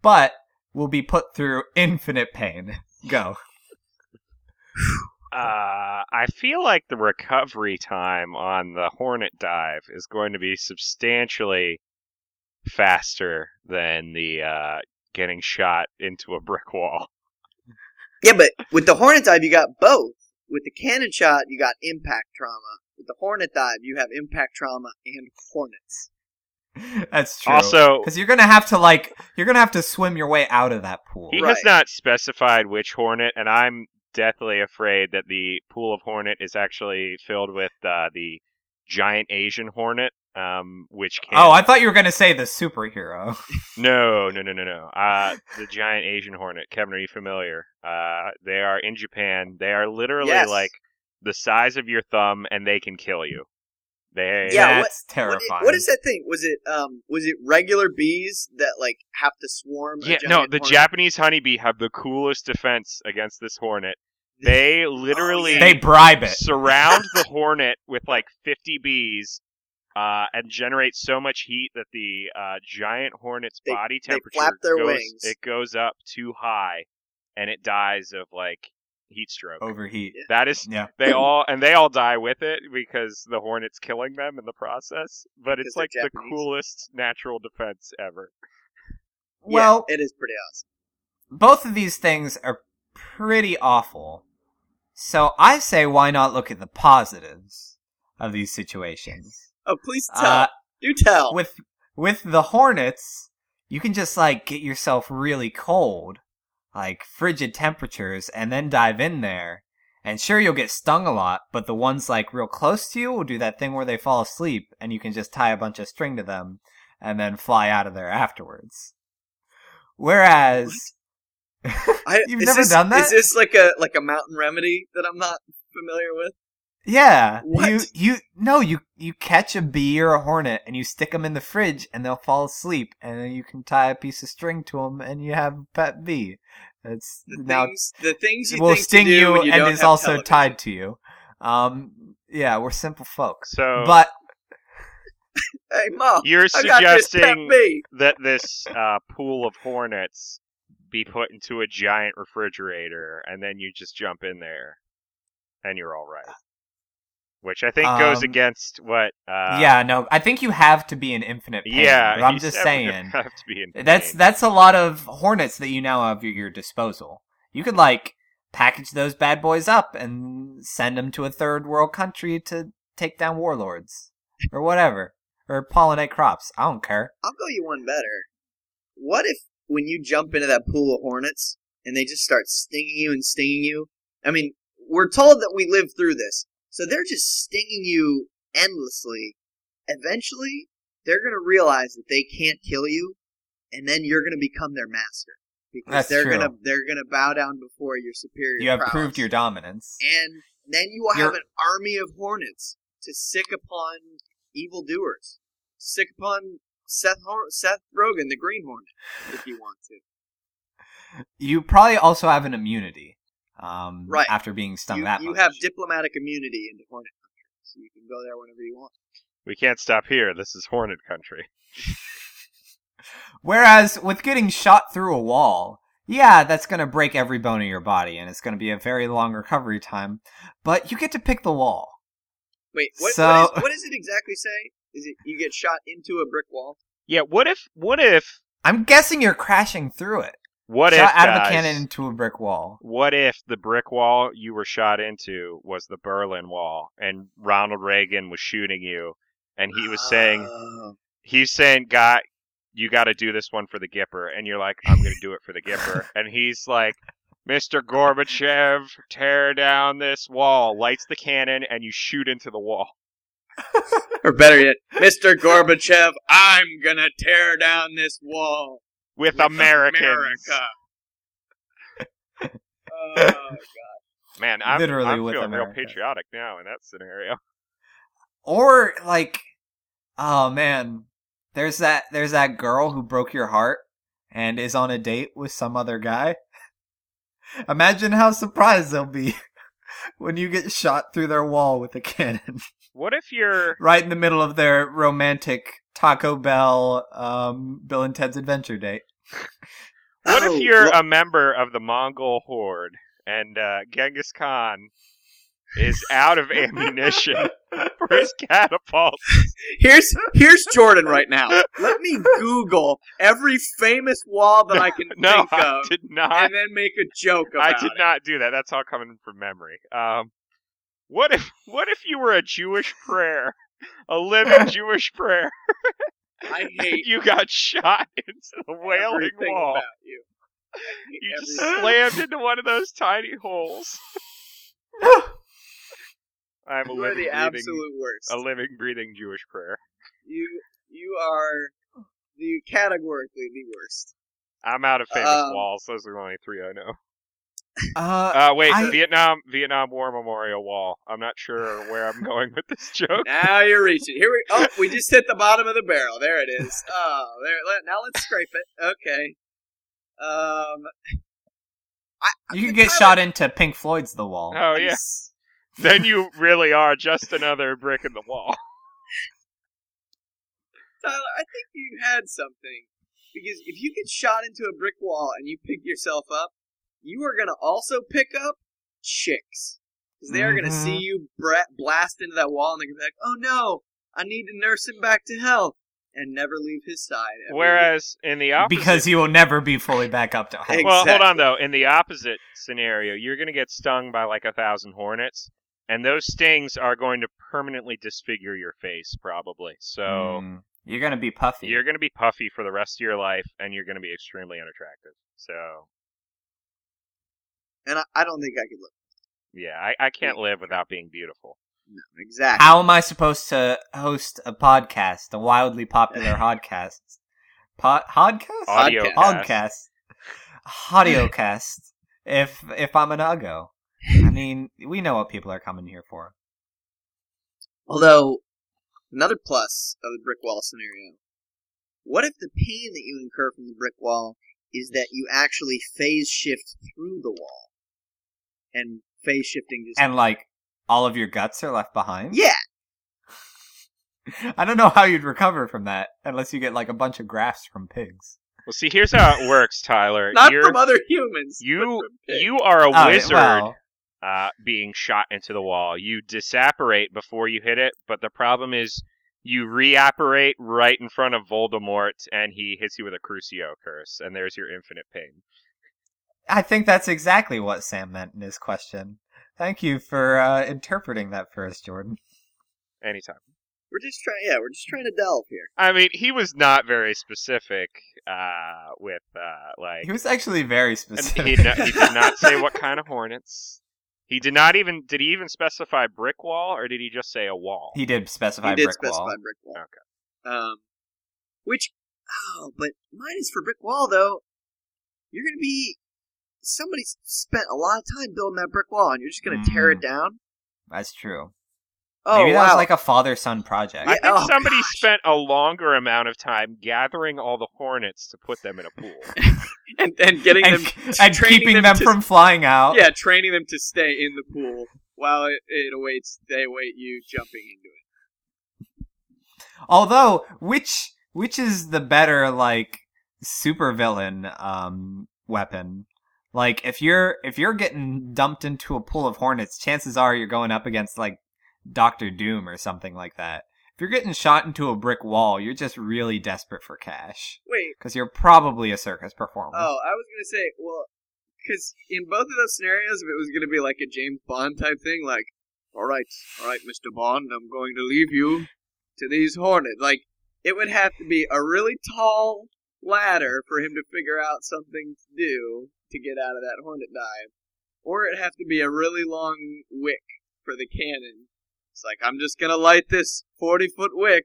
but will be put through infinite pain. Go. Uh, I feel like the recovery time on the Hornet dive is going to be substantially faster than the uh, getting shot into a brick wall. Yeah, but with the Hornet dive, you got both. With the cannon shot, you got impact trauma. With the Hornet dive, you have impact trauma and Hornets. That's true. Also, because you're gonna have to like you're gonna have to swim your way out of that pool. he Right. has not specified which Hornet, and I'm deathly afraid that the pool of Hornet is actually filled with uh, the giant Asian Hornet, um, which can Oh, I thought you were gonna say the superhero. No, no, no, no, no. Uh, the giant Asian hornet. Kevin, are you familiar? Uh, they are in Japan. They are literally Yes. like the size of your thumb, and they can kill you. They Yeah, what- That's What, terrifying. i- what is that thing? Was it um was it regular bees that like have to swarm? yeah, no. The hornet? Japanese honeybee have the coolest defense against this hornet. They literally yeah. They bribe it. surround the hornet with like 50 bees. Uh, and generate so much heat that the uh, giant hornet's They- body they temperature flap their goes, wings. it goes up too high, and it dies of like heat stroke. Overheat. That is Yeah. they all and they all die with it because the hornet's killing them in the process. But it's Because they're like the coolest natural defense ever. Yeah, Well, it is pretty awesome. both of these things are pretty awful. So I say, why not look at the positives of these situations? Oh, please tell. Uh, Do tell. with with the hornets, you can just like get yourself really cold, like frigid temperatures, and then dive in there. And sure, you'll get stung a lot, but the ones like real close to you will do that thing where they fall asleep, and you can just tie a bunch of string to them, and then fly out of there afterwards. Whereas, I, you've never this- done that? Is this like a like a mountain remedy that I'm not familiar with? yeah, What? you you no, you you catch a bee or a hornet, and you stick them in the fridge, and they'll fall asleep, and then you can tie a piece of string to them, and you have a pet bee. It's The now things, the things you will think sting to do you, when you and is also television. tied to you. Um, yeah, we're simple folks. So But Hey, mom, you're I this suggesting bee. that this uh, pool of hornets be put into a giant refrigerator, and then you just jump in there, and you're all right. Which I think goes Um, against what. Uh, yeah, no, I think you have to be an infinite pain. yeah. but I'm just saying. Have to be in That's pain. that's a lot of hornets that you now have at your disposal. You could like package those bad boys up and send them to a third world country to take down warlords or whatever, or pollinate crops. I don't care. I'll go you one better. What if when you jump into that pool of hornets and they just start stinging you and stinging you? I mean, we're told that we live through this, so they're just stinging you endlessly. Eventually, they're gonna realize that they can't kill you, and then you're gonna become their master because That's they're true. gonna they're gonna bow down before your superior. You have prowess. proved your dominance. and then you will have You're- an army of hornets to sic upon evildoers, sic upon Seth Hor- Seth Rogen, the Green Hornet, if you want to. You probably also have an immunity. Um, Right. after being stung You, that you much. have diplomatic immunity into Hornet country, so you can go there whenever you want. We can't stop here. This is Hornet country. Whereas with getting shot through a wall, yeah, that's going to break every bone in your body and it's going to be a very long recovery time, but you get to pick the wall. Wait, what, So- what, is, what does it exactly say? Is it you get shot into a brick wall? Yeah. What if? What if? I'm guessing you're crashing through it. What shot if? out of a guys, cannon into a brick wall. What if the brick wall you were shot into was the Berlin Wall, and Ronald Reagan was shooting you, and he was saying, Oh. he's saying, "God, you got to do this one for the Gipper," and you're like, "I'm going to do it for the Gipper," and he's like, "Mr. Gorbachev, tear down this wall." Lights the cannon, and you shoot into the wall. or better yet, Mr. Gorbachev, I'm gonna tear down this wall With, with Americans, America. oh, man, I'm, Literally I'm with feeling America. real patriotic now in that scenario. Or like, oh man, there's that there's that girl who broke your heart and is on a date with some other guy. Imagine how surprised they'll be when you get shot through their wall with a cannon What if you're right in the middle of their romantic Taco Bell, um, Bill and Ted's Adventure Date. What Oh, if you're well- a member of the Mongol horde and uh, Genghis Khan is out of ammunition for his catapult? Here's here's Jordan right now. Let me Google every famous wall that I can No, think I of, did not. and then make a joke about it. I did it. not do that. That's all coming from memory. Um, what if what if you were a Jewish prayer, a living Jewish prayer, I hate you got shot into the wailing wall? about you. You just everything. slammed into one of those tiny holes. I'm a You are living, the breathing, absolute worst. a living, breathing Jewish prayer. You you are the categorically the worst. I'm out of famous Um, walls. Those are the only three I know. Uh, Uh, wait, I- Vietnam Vietnam War Memorial Wall. I'm not sure where I'm going with this joke. Now you're reaching. Here we. Oh, we just hit the bottom of the barrel. There it is. Oh, there. Let, now let's scrape it. Okay. Um. I, you can get Tyler- shot into Pink Floyd's The Wall. Oh yeah, then you really are just another brick in the wall. Tyler, I think you had something because if you get shot into a brick wall and you pick yourself up, you are gonna also pick up chicks because they are gonna Mhm. see you bra- blast into that wall and they're gonna be like, "Oh no, I need to nurse him back to health," and never leave his side. ever Whereas in the opposite, Because he will never be fully back up to health. Ex- well, hold on though. In the opposite scenario, you're going to get stung by like a thousand hornets, and those stings are going to permanently disfigure your face, probably. So Mm, you're gonna be puffy. you're going to be puffy for the rest of your life, and you're going to be extremely unattractive. So and I, I don't think I could live. yeah, I, I can't live without being beautiful. No, exactly. How am I supposed to host a podcast, a wildly popular podcast? Pod podcast? Audio Podcast. cast. Podcast. Audiocast. if if I'm an uggo. I mean, we know what people are coming here for. Although, another plus of the brick wall scenario. What if the pain that you incur from the brick wall is that you actually phase shift through the wall? And phase shifting just. And like all of your guts are left behind. yeah! I don't know how you'd recover from that unless you get like a bunch of grafts from pigs. Well, see, here's how it works, Tyler. Not you're, from other humans. you you are a Oh, wizard well, uh, being shot into the wall. You disapparate before you hit it, but the problem is you reapparate right in front of Voldemort, and he hits you with a Crucio curse, and there's your infinite pain. I think that's exactly what Sam meant in his question. Thank you for uh, interpreting that for us, Jordan. Anytime. We're just trying. Yeah, we're just trying to delve here. I mean, he was not very specific uh, with uh, like He was actually very specific. he, no- he did not say what kind of hornets. He did not even. Did he even specify brick wall, or did he just say a wall? He did specify he did brick specify wall. brick wall. Okay. Um, which, oh, but mine is for brick wall though. You're gonna be somebody spent a lot of time building that brick wall, and you're just gonna tear it down. That's true. Oh Maybe that wow! was like a father-son project. I think oh, somebody gosh. spent a longer amount of time gathering all the hornets to put them in a pool. and and getting and, them and keeping them them to- from flying out. yeah, training them to stay in the pool while it, it awaits. They await you jumping into it. Although, which which is the better like supervillain um weapon? Like if you're if you're getting dumped into a pool of hornets, chances are you're going up against like Doctor Doom or something like that. If you're getting shot into a brick wall, you're just really desperate for cash Wait, because you're probably a circus performer. oh, I was gonna say, well, because in both of those scenarios, if it was gonna be like a James Bond type thing, like, all right, all right, Mister Bond, I'm going to leave you to these hornets. Like, it would have to be a really tall ladder for him to figure out something to do to get out of that hornet dive, or it'd have to be a really long wick for the cannon. It's like I'm just gonna light this forty foot wick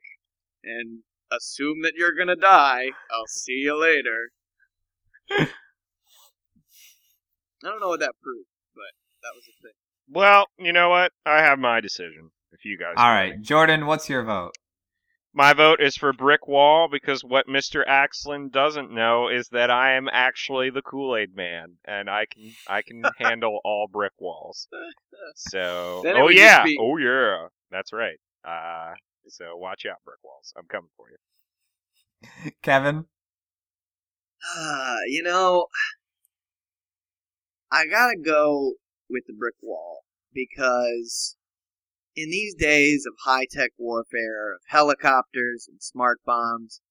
and assume that you're gonna die. I'll see you later. I don't know what that proved, but that was a thing. well, you know what? I have my decision. If you guys, All are right, ready. Jordan, what's your vote? My vote is for brick wall because what Mister Axlin doesn't know is that I am actually the Kool Aid Man, and I can I can handle all brick walls. So, oh yeah, be- oh yeah, that's right. Uh, so watch out, brick walls. I'm coming for you. Kevin? Uh, you know, I gotta go with the brick wall because in these days of high tech warfare, of helicopters and smart bombs,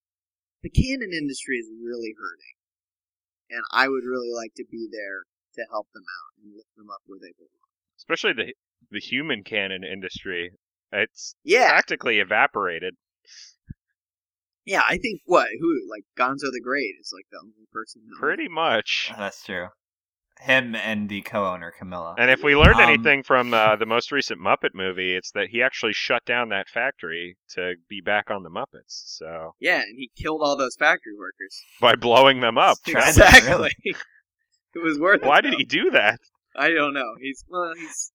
the cannon industry is really hurting. And I would really like to be there to help them out and lift them up where they belong. Especially the the human cannon industry. It's Yeah, practically evaporated. yeah. I think what who like Gonzo the Great is like the only person. That Pretty much. That's true. Him and the co-owner Camilla. And if we learned Um, anything from uh, the most recent Muppet movie, it's that he actually shut down that factory to be back on the Muppets. So Yeah, and he killed all those factory workers. by blowing them up. Exactly. it was worth it. Why did he do that? I don't know. He's well, he's,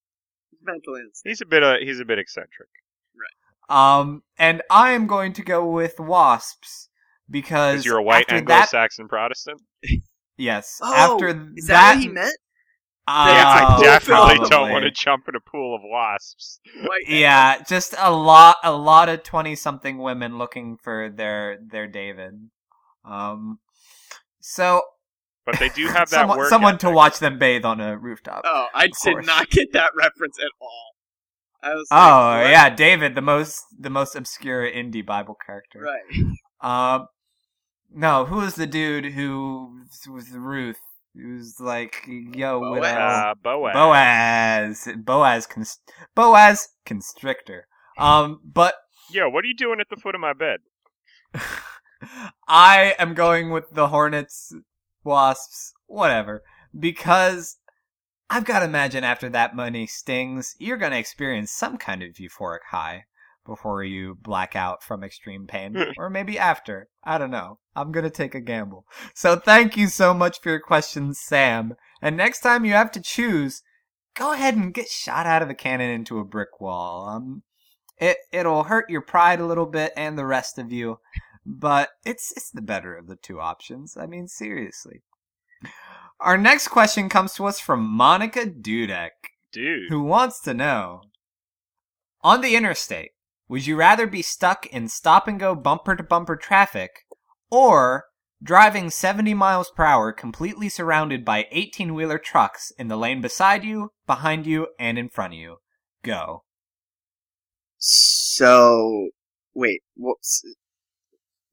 he's mentally unstable. He's a bit uh, he's a bit eccentric. Right. Um, and I am going to go with wasps because Because you're a white Anglo-Saxon Protestant. yes. Oh, after Is that, that what he meant? uh, yeah, I definitely don't want to jump in a pool of wasps. Yeah, just a lot, a lot of twenty-something women looking for their their David. Um, so But they do have that someone, work someone to watch them bathe on a rooftop. Oh, I did course. not get that reference at all. I was Oh what? yeah, David, the most the most obscure indie Bible character. right. Um, no, who was the dude who was Ruth? He was like, yo, what Boaz. else? Uh, Boaz. Boaz, Boaz, const- Boaz constrictor. Um, but Yo, what are you doing at the foot of my bed? I am going with the Hornets, Wasps, whatever, because I've got to imagine after that money stings, you're going to experience some kind of euphoric high before you black out from extreme pain, or maybe after. I don't know. I'm going to take a gamble. So thank you so much for your questions, Sam. And next time you have to choose, go ahead and get shot out of a cannon into a brick wall. Um, it it'll hurt your pride a little bit and the rest of you, but it's it's the better of the two options. I mean, seriously. Our next question comes to us from Monica Dudek, Dude. who wants to know: On the interstate, would you rather be stuck in stop and go bumper to bumper traffic, or driving 70 miles per hour completely surrounded by 18 wheeler trucks in the lane beside you, behind you, and in front of you? Go. So, wait, what's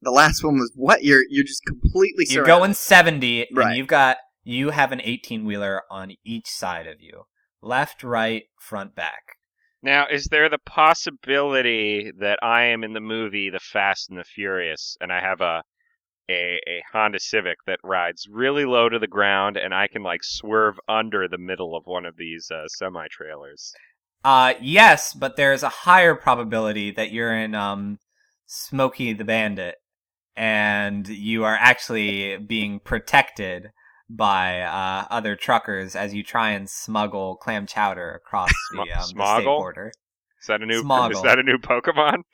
the last one was what? You're you're just completely You're going 70, Right. and you've got you have an 18 wheeler on each side of you, left, right, front, back. Now, is there the possibility that I am in the movie The Fast and the Furious and I have a a, a Honda Civic that rides really low to the ground and I can like swerve under the middle of one of these uh, semi trailers? Uh, yes, but there's a higher probability that you're in um, Smokey the Bandit, and you are actually being protected by uh, other truckers as you try and smuggle clam chowder across the, um, the state smoggle? border. Is that a new Smoggle. is that a new Pokemon?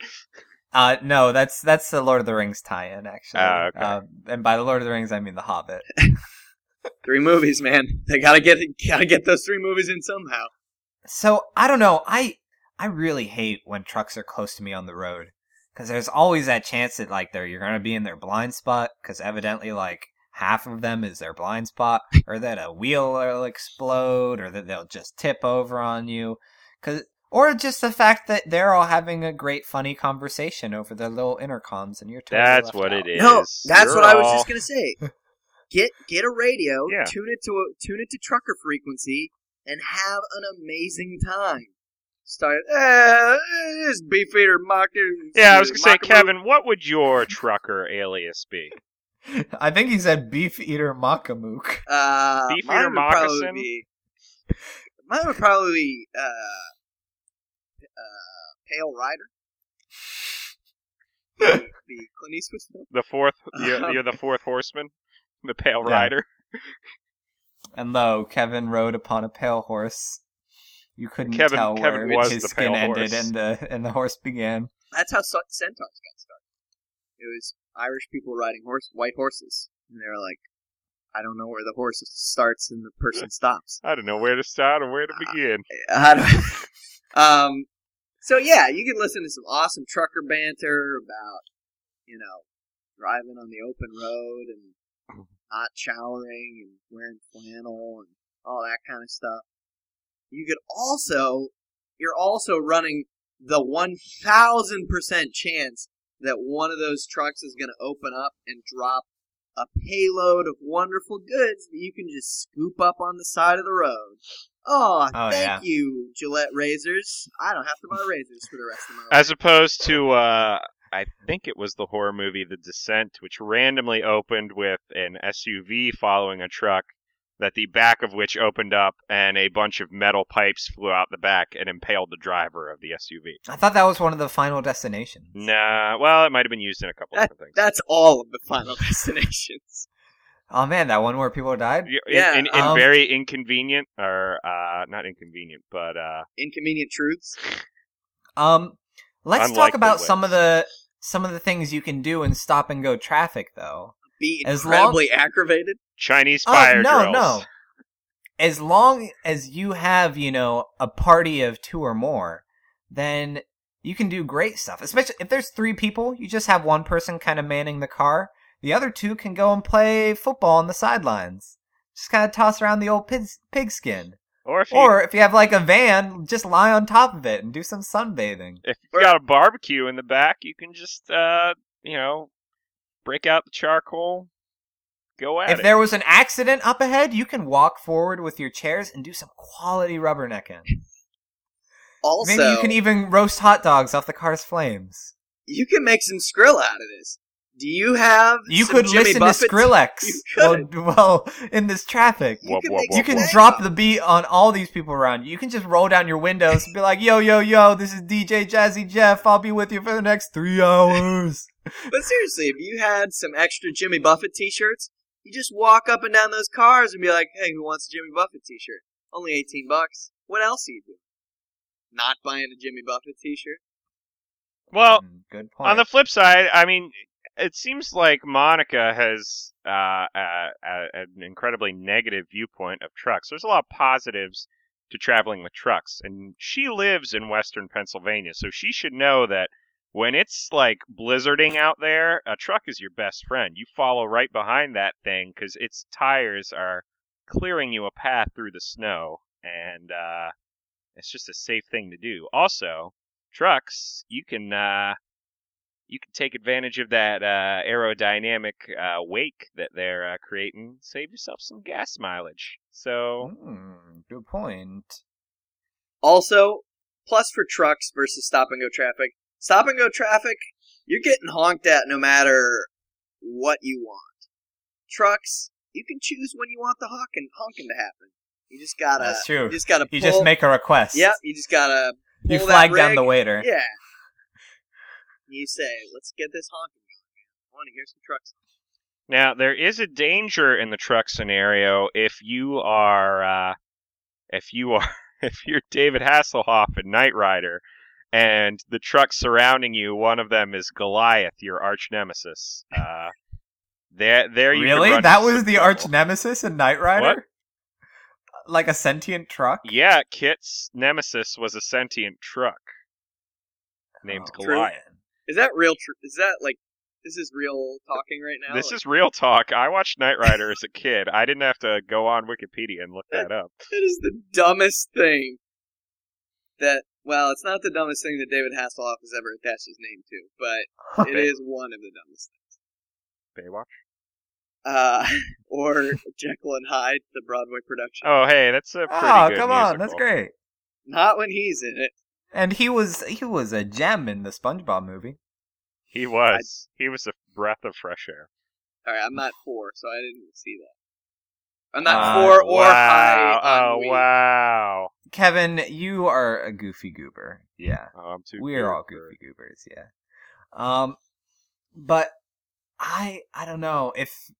Uh, no, that's that's the Lord of the Rings tie-in, actually. Ah, okay. Uh, and by the Lord of the Rings, I mean the Hobbit. Three movies, man. They gotta get gotta get those three movies in somehow. So I don't know. I I really hate when trucks are close to me on the road because there's always that chance that like they're you're gonna be in their blind spot because evidently like half of them is their blind spot, or that a wheel will explode, or that they'll just tip over on you, cause or just the fact that they're all having a great funny conversation over their little intercoms and you're totally That's what out. it is. No, that's You're what I was just gonna say. Get get a radio, Yeah. tune it to a, tune it to trucker frequency, and have an amazing time. Start, eh, this beefeater mocker. Yeah, I was gonna say, Kevin, what would your trucker alias be? I think he said beef eater Makamook. Uh, Beefeater mine would probably moccasin? be. Mine would probably be uh, uh, Pale Rider. the, the Clint Eastwood film. The fourth, you're, you're the fourth horseman, the Pale Yeah. Rider. And lo, Kevin rode upon a pale horse. You couldn't Kevin- tell Kevin where was his skin ended horse. and the and the horse began. That's how centaurs got started. It was Irish people riding horse, white horses, and they're like, "I don't know where the horse starts and the person stops." I don't know where to start or where to begin. How do- um, so yeah, you can listen to some awesome trucker banter about, you know, driving on the open road and not showering and wearing flannel and all that kind of stuff. You could also, you're also running the 1000% chance that one of those trucks is going to open up and drop a payload of wonderful goods that you can just scoop up on the side of the road. Oh, Oh, thank yeah. you, Gillette razors. I don't have to buy razors for the rest of my life. As opposed to, uh, I think it was the horror movie The Descent, which randomly opened with an SUV following a truck, that the back of which opened up and a bunch of metal pipes flew out the back and impaled the driver of the SUV. I thought that was one of the final destinations. Nah, well, it might have been used in a couple different things. That's all of the final destinations. Oh man, that one where people died. Y- in, Yeah, in, in um, very inconvenient, or uh, not inconvenient, but uh, Inconvenient truths. Um, let's talk Unlikely about some of the some of the things you can do in stop and go traffic, though. Be As long- incredibly aggravated. Chinese Oh fire no, drills. no. As long as you have, you know, a party of two or more, then you can do great stuff. Especially if there's three people, you just have one person kind of manning the car. The other two can go and play football on the sidelines. Just kind of toss around the old pig, pigskin. Or if you, Or if you have like a van, just lie on top of it and do some sunbathing. if you got a barbecue in the back, you can just, uh, you know, break out the charcoal, go at If it. there was an accident up ahead, you can walk forward with your chairs and do some quality rubbernecking. Also, Maybe you can even roast hot dogs off the car's flames. you can make some skrill out of this. Do you have? You some could Jimmy listen Buffett? to Skrillex You well, well, in this traffic. You Whoop, can whoop, make whoop, You can some drop tango. the beat on all these people around you. You can just roll down your windows and be like, yo, yo, yo, this is DJ Jazzy Jeff. I'll be with you for the next three hours. But seriously, if you had some extra Jimmy Buffett T-shirts, you just walk up and down those cars and be like, "Hey, who wants a Jimmy Buffett T-shirt? Only eighteen bucks. What else are you doing? Not buying a Jimmy Buffett T-shirt? well, Hmm, Good point. on the flip side, I mean, it seems like Monica has uh, uh, uh, an incredibly negative viewpoint of trucks. There's a lot of positives to traveling with trucks, and she lives in Western Pennsylvania, so she should know that when it's like blizzarding out there, a truck is your best friend. You follow right behind that thing because its tires are clearing you a path through the snow, and uh, it's just a safe thing to do. Also, trucks, you can uh, you can take advantage of that uh, aerodynamic uh, wake that they're uh, creating. Save yourself some gas mileage. So Hmm, good point. Also, plus for trucks versus stop and go traffic. Stop and go traffic, you're getting honked at no matter what you want. Trucks, you can choose when you want the honking honking to happen. You just gotta. That's true. You just gotta. You just make a request. Yep. You just gotta. You pull that flag down the waiter. Yeah. You say, let's get this honking going. I want to hear some trucks. now there is a danger in the truck scenario if you are uh, if you are if you're David Hasselhoff in Knight Rider. And the trucks surrounding you, one of them is Goliath, your arch nemesis. Uh, there, there you really? That was the trouble. arch nemesis in Knight Rider? What? Like a sentient truck? Yeah, KITT's nemesis was a sentient truck named Oh, Goliath. man. Is that real? Tr- is that like? This is real talking right now. This Like, is real talk. I watched Knight Rider as a kid. I didn't have to go on Wikipedia and look that up. That is the dumbest thing that. Well, it's not the dumbest thing that David Hasselhoff has ever attached his name to, but it is one of the dumbest things. Baywatch. Uh, or Jekyll and Hyde, the Broadway production. Oh, hey, that's a pretty Oh, good come on, that's great. Not when he's in it. And he was he was a gem in the SpongeBob movie. He was. He was a breath of fresh air. All right, I'm not four, so I didn't see that. I'm not Uh, four or wow. high on Oh, weed. wow. Kevin, you are a goofy goober. Yeah. Oh, I'm too We're all goofy goobers, yeah. Um but I I don't know if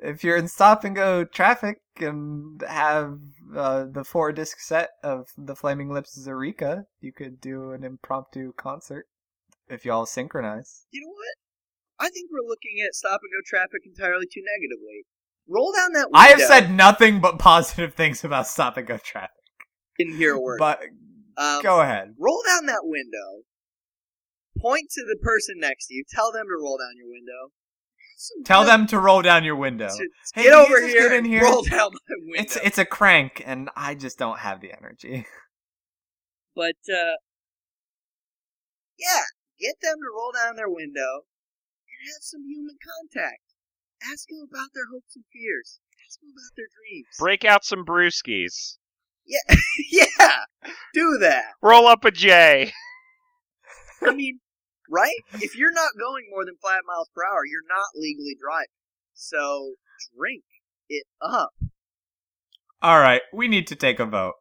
if you're in stop and go traffic and have uh, the four disc set of the Flaming Lips Zaireeka, you could do an impromptu concert if y'all synchronize. You know what? I think we're looking at stop and go traffic entirely too negatively. Roll down that window. I have said nothing but positive things about stop and go traffic. Didn't hear a word. But um, go ahead. roll down that window. Point to the person next to you. Tell them to roll down your window. Tell them to roll down your window. to- Hey, get over here get in here? roll down my window. It's it's a crank, and I just don't have the energy. But uh, yeah, get them to roll down their window and have some human contact. Ask them about their hopes and fears. Ask them about their dreams. Break out some brewskis. Yeah, yeah, do that. Roll up a J. I mean, right? If you're not going more than five miles per hour, you're not legally driving. So drink it up. All right, we need to take a vote.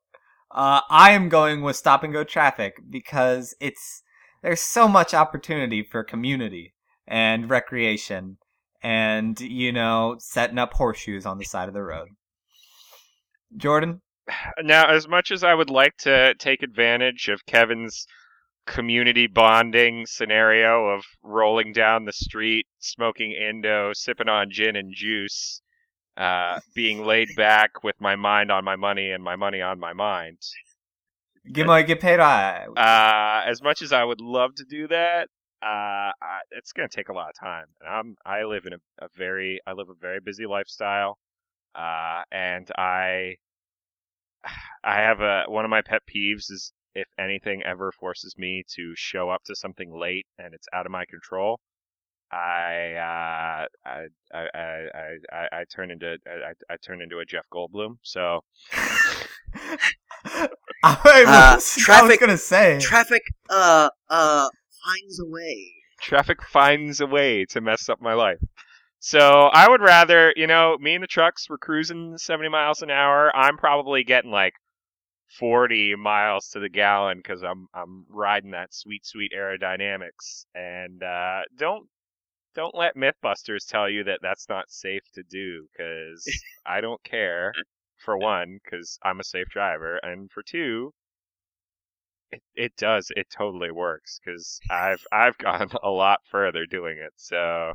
Uh, I am going with stop and go traffic because it's there's so much opportunity for community and recreation, and you know, setting up horseshoes on the side of the road. Jordan, Now, as much as I would like to take advantage of Kevin's community bonding scenario of rolling down the street, smoking Indo, sipping on gin and juice, uh, being laid back with my mind on my money and my money on my mind. Gimmo get paid. I Uh, as much as I would love to do that, uh, I, it's going to take a lot of time. And I'm I live in a, a very I live a very busy lifestyle, uh, and I I have a one of my pet peeves is if anything ever forces me to show up to something late and it's out of my control. I, uh, I, I, I, I, I, I turn into I, I turn into a Jeff Goldblum. So I was, I was traffic- gonna say Traffic, uh, uh, finds a way. traffic finds a way to mess up my life. So I would rather, you know, me and the trucks were cruising 70 miles an hour. I'm probably getting like 40 miles to the gallon because I'm I'm riding that sweet sweet aerodynamics. And uh, don't don't let MythBusters tell you that that's not safe to do because I don't care. For one, because I'm a safe driver, and for two, it, it does. It totally works because I've I've gone a lot further doing it. So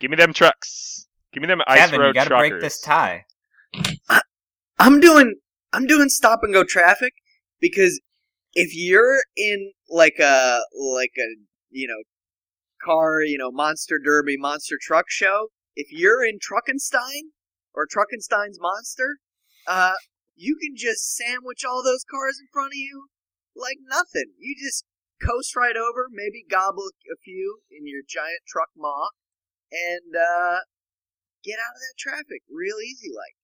give me them trucks. Give me them ice Kevin, road you gotta truckers. break this tie. I'm doing I'm doing stop and go traffic because if you're in like a like a you know car you know monster derby monster truck show if you're in Truckenstein or Truckenstein's monster uh you can just sandwich all those cars in front of you like nothing you just coast right over maybe gobble a few in your giant truck maw and uh get out of that traffic real easy like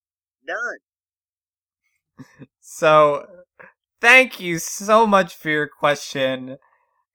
done So, thank you so much for your question.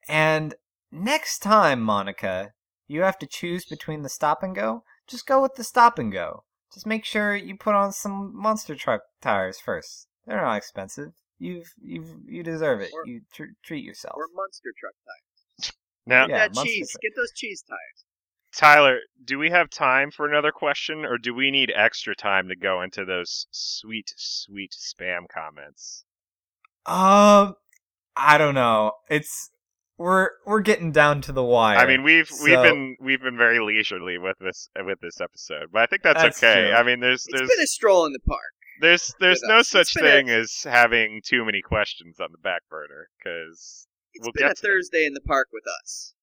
And next time, Monica, you have to choose between the stop and go. Just go with the stop and go. Just make sure you put on some monster truck tires first. They're not expensive. You've you've you deserve it. Or- you tr- treat yourself. or monster truck tires. now, Yeah, that cheese. truck. Get those cheese tires. Tyler, do we have time for another question, or do we need extra time to go into those sweet, sweet spam comments? Um, I don't know. It's we're we're getting down to the wire. I mean, we've we've been we've been very leisurely with this with this episode, but I think that's, That's okay. true. I mean, there's It's there's been a stroll in the park. there's there's no us. such It's a- thing as having too many questions on the back burner because It's We'll been get a to them. Thursday in the park with us.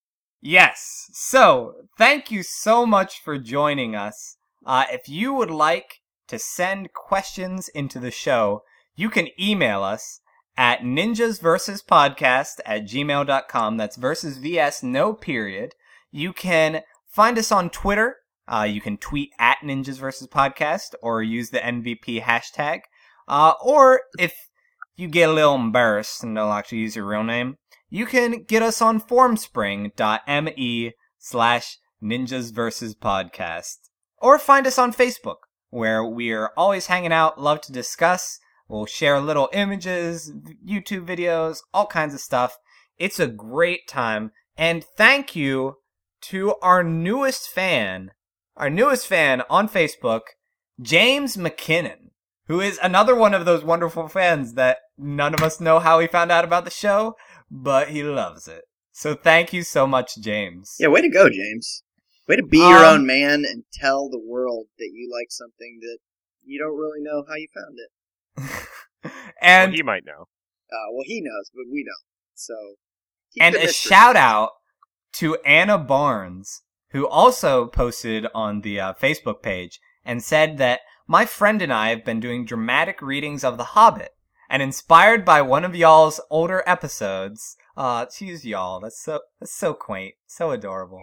Yes. So, thank you so much for joining us. Uh, if you would like to send questions into the show, you can email us at ninjasversuspodcast at gmail.com. That's versus vs no period. You can find us on Twitter. Uh, you can tweet at ninjas versus podcast or use the NVP hashtag. Uh, or if you get a little embarrassed and don't actually use your real name, you can get us on formspring.me slash ninjas versus podcast. Or find us on Facebook, where we're always hanging out, love to discuss. We'll share little images, YouTube videos, all kinds of stuff. It's a great time. And thank you to our newest fan, our newest fan on Facebook, James McKinnon, who is another one of those wonderful fans that none of us know how he found out about the show, but he loves it. So thank you so much, James. Yeah, way to go, James. Way to be your Um, own man and tell the world that you like something that you don't really know how you found it. and well, he might know. Uh, well, he knows, but we don't. So, and a mystery. shout out to Anna Barnes, who also posted on the uh, Facebook page and said that my friend and I have been doing dramatic readings of The Hobbit, and inspired by one of y'all's older episodes, uh, choose y'all. That's so that's so quaint, so adorable.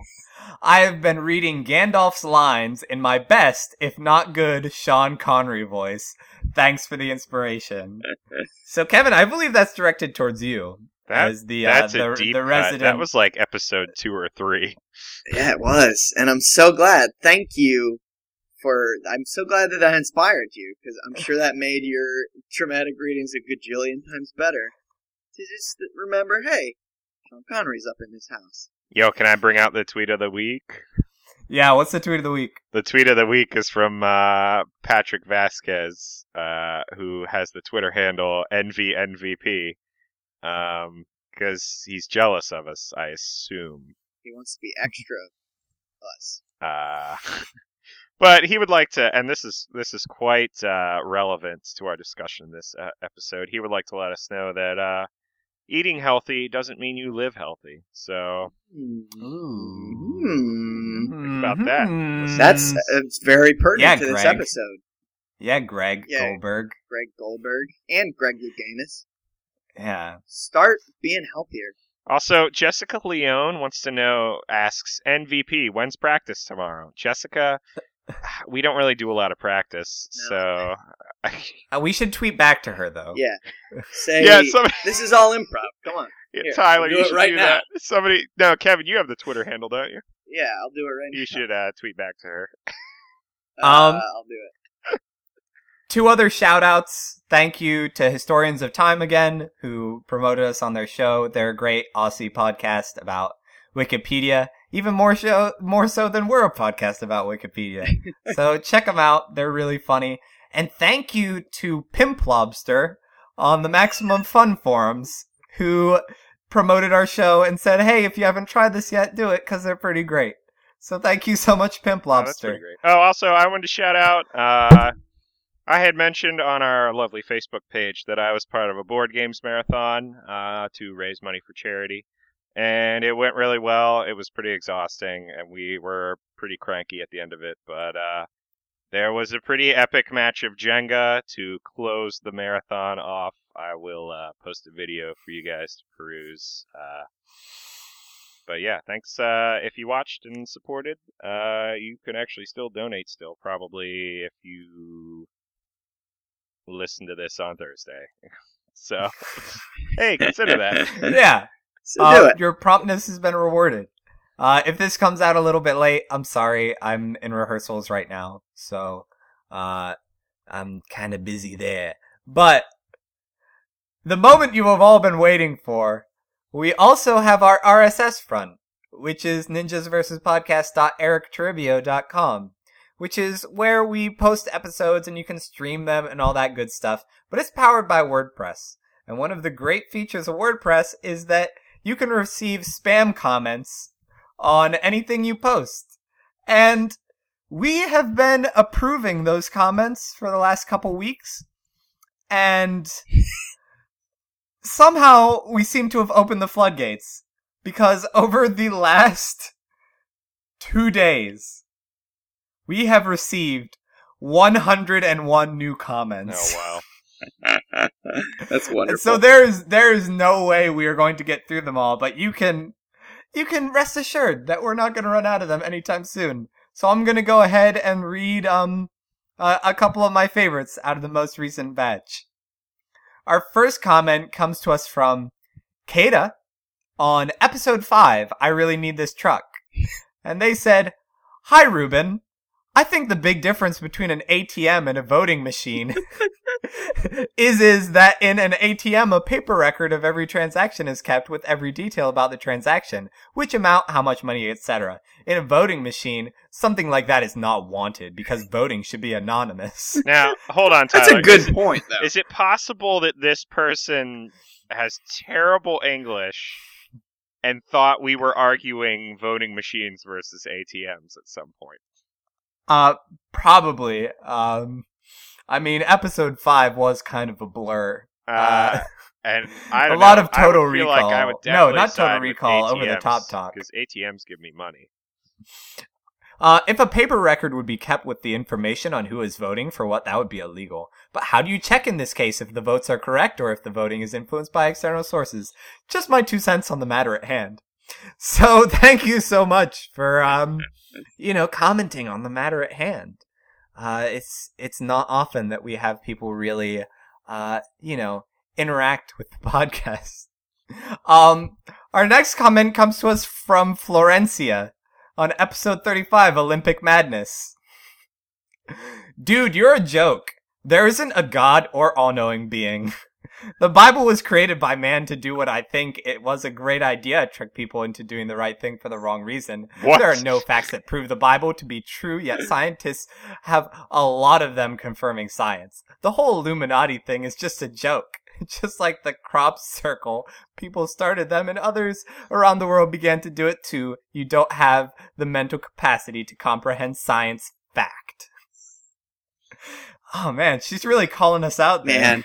I have been reading Gandalf's lines in my best, if not good, Sean Connery voice. Thanks for the inspiration. so, Kevin, I believe that's directed towards you That, as the uh, the, a deep the cut. resident. That was like episode two or three. Yeah, it was, and I'm so glad. Thank you for. I'm so glad that I inspired you because I'm sure that made your traumatic readings a gajillion times better. To just remember, hey, Sean Connery's up in this house. Yo, can I bring out the tweet of the week? yeah. What's the tweet of the week? The tweet of the week is from uh, Patrick Vasquez, uh, who has the Twitter handle NVNVP, um, because he's jealous of us, I assume. He wants to be extra us. Uh, but he would like to, and this is this is quite uh, relevant to our discussion this uh, episode. He would like to let us know that uh, eating healthy doesn't mean you live healthy. So Hmm. about that. Mhm. That's it's very pertinent Yeah, to this Greg. episode. yeah, Greg Yeah. Goldberg. Greg Goldberg and Greg Louganis. Yeah. Start being healthier. Also, Jessica Leone wants to know, asks NVP, when's practice tomorrow? Jessica, we don't really do a lot of practice, No. so Uh, we should tweet back to her though. Yeah. Say yeah, somebody, this is all improv. Come on. yeah, Here, Tyler, do you it should right do now. that. Somebody, no, Kevin, you have the Twitter handle, don't you? Yeah, I'll do it right now. You should uh, tweet back to her. Uh, Um, I'll do it. Two other shout outs. Thank you to Historians of Time again, who promoted us on their show. They're a great Aussie podcast about Wikipedia. Even more show, more so than we're a podcast about Wikipedia. so check them out. They're really funny. And thank you to Pimp Lobster on the Maximum Fun forums, who promoted our show and said, "Hey, if you haven't tried this yet, do it because they're pretty great." So thank you so much, Pimp Oh, Lobster. great. Oh, also, I wanted to shout out. Uh, I had mentioned on our lovely Facebook page that I was part of a board games marathon uh, to raise money for charity, and it went really well. It was pretty exhausting, and we were pretty cranky at the end of it. But uh, there was a pretty epic match of Jenga to close the marathon off. I will uh, post a video for you guys to peruse. Uh, but yeah, thanks uh, if you watched and supported. Uh, you can actually still donate still, probably if you listen to this on Thursday. so, hey, consider that. yeah. So Uh, do it. Your promptness has been rewarded. Uh, if this comes out a little bit late, I'm sorry. I'm in rehearsals right now, so uh, I'm kind of busy there. But the moment you have all been waiting for, we also have our RSS front, which is ninjas versus podcast.erictoribio.com, which is where we post episodes and you can stream them and all that good stuff. But it's powered by WordPress. And one of the great features of WordPress is that you can receive spam comments on anything you post. And we have been approving those comments for the last couple weeks. And somehow we seem to have opened the floodgates because over the last two days, we have received 101 new comments. Oh wow. That's And wonderful. so there's there's no way we are going to get through them all, but you can you can rest assured that we're not going to run out of them anytime soon. So I'm going to go ahead and read um uh, a couple of my favorites out of the most recent batch. Our first comment comes to us from Kata on episode 5, I really need this truck. And they said, "Hi Ruben, I think the big difference between an ATM and a voting machine is is that in an ATM a paper record of every transaction is kept with every detail about the transaction, which amount, how much money, etc. In a voting machine, something like that is not wanted because voting should be anonymous. Now, hold on, Tyler. That's a good Is, point, though. is it possible that this person has terrible English and thought we were arguing voting machines versus ATMs at some point? Uh probably. Um I mean episode 5 was kind of a blur. Uh, Uh, and I a lot know, of Total like Recall. would No, not Total Recall, over the top talk. because ATMs give me money. Uh, if a paper record would be kept with the information on who is voting for what, that would be illegal. But how do you check in this case if the votes are correct or if the voting is influenced by external sources? Just my two cents on the matter at hand. So thank you so much for, um, you know, commenting on the matter at hand. Uh, it's, it's not often that we have people really, uh, you know, interact with the podcast. Um, our next comment comes to us from Florencia on episode 35, Olympic Madness. Dude, you're a joke. There isn't a god or all-knowing being. The Bible was created by man to do what I think it was a great idea, trick people into doing the right thing for the wrong reason. What? There are no facts that prove the Bible to be true, yet scientists have a lot of them confirming science. The whole Illuminati thing is just a joke. Just like the crop circle, people started them and others around the world began to do it too. You don't have the mental capacity to comprehend science fact. Oh man, she's really calling us out there. Man,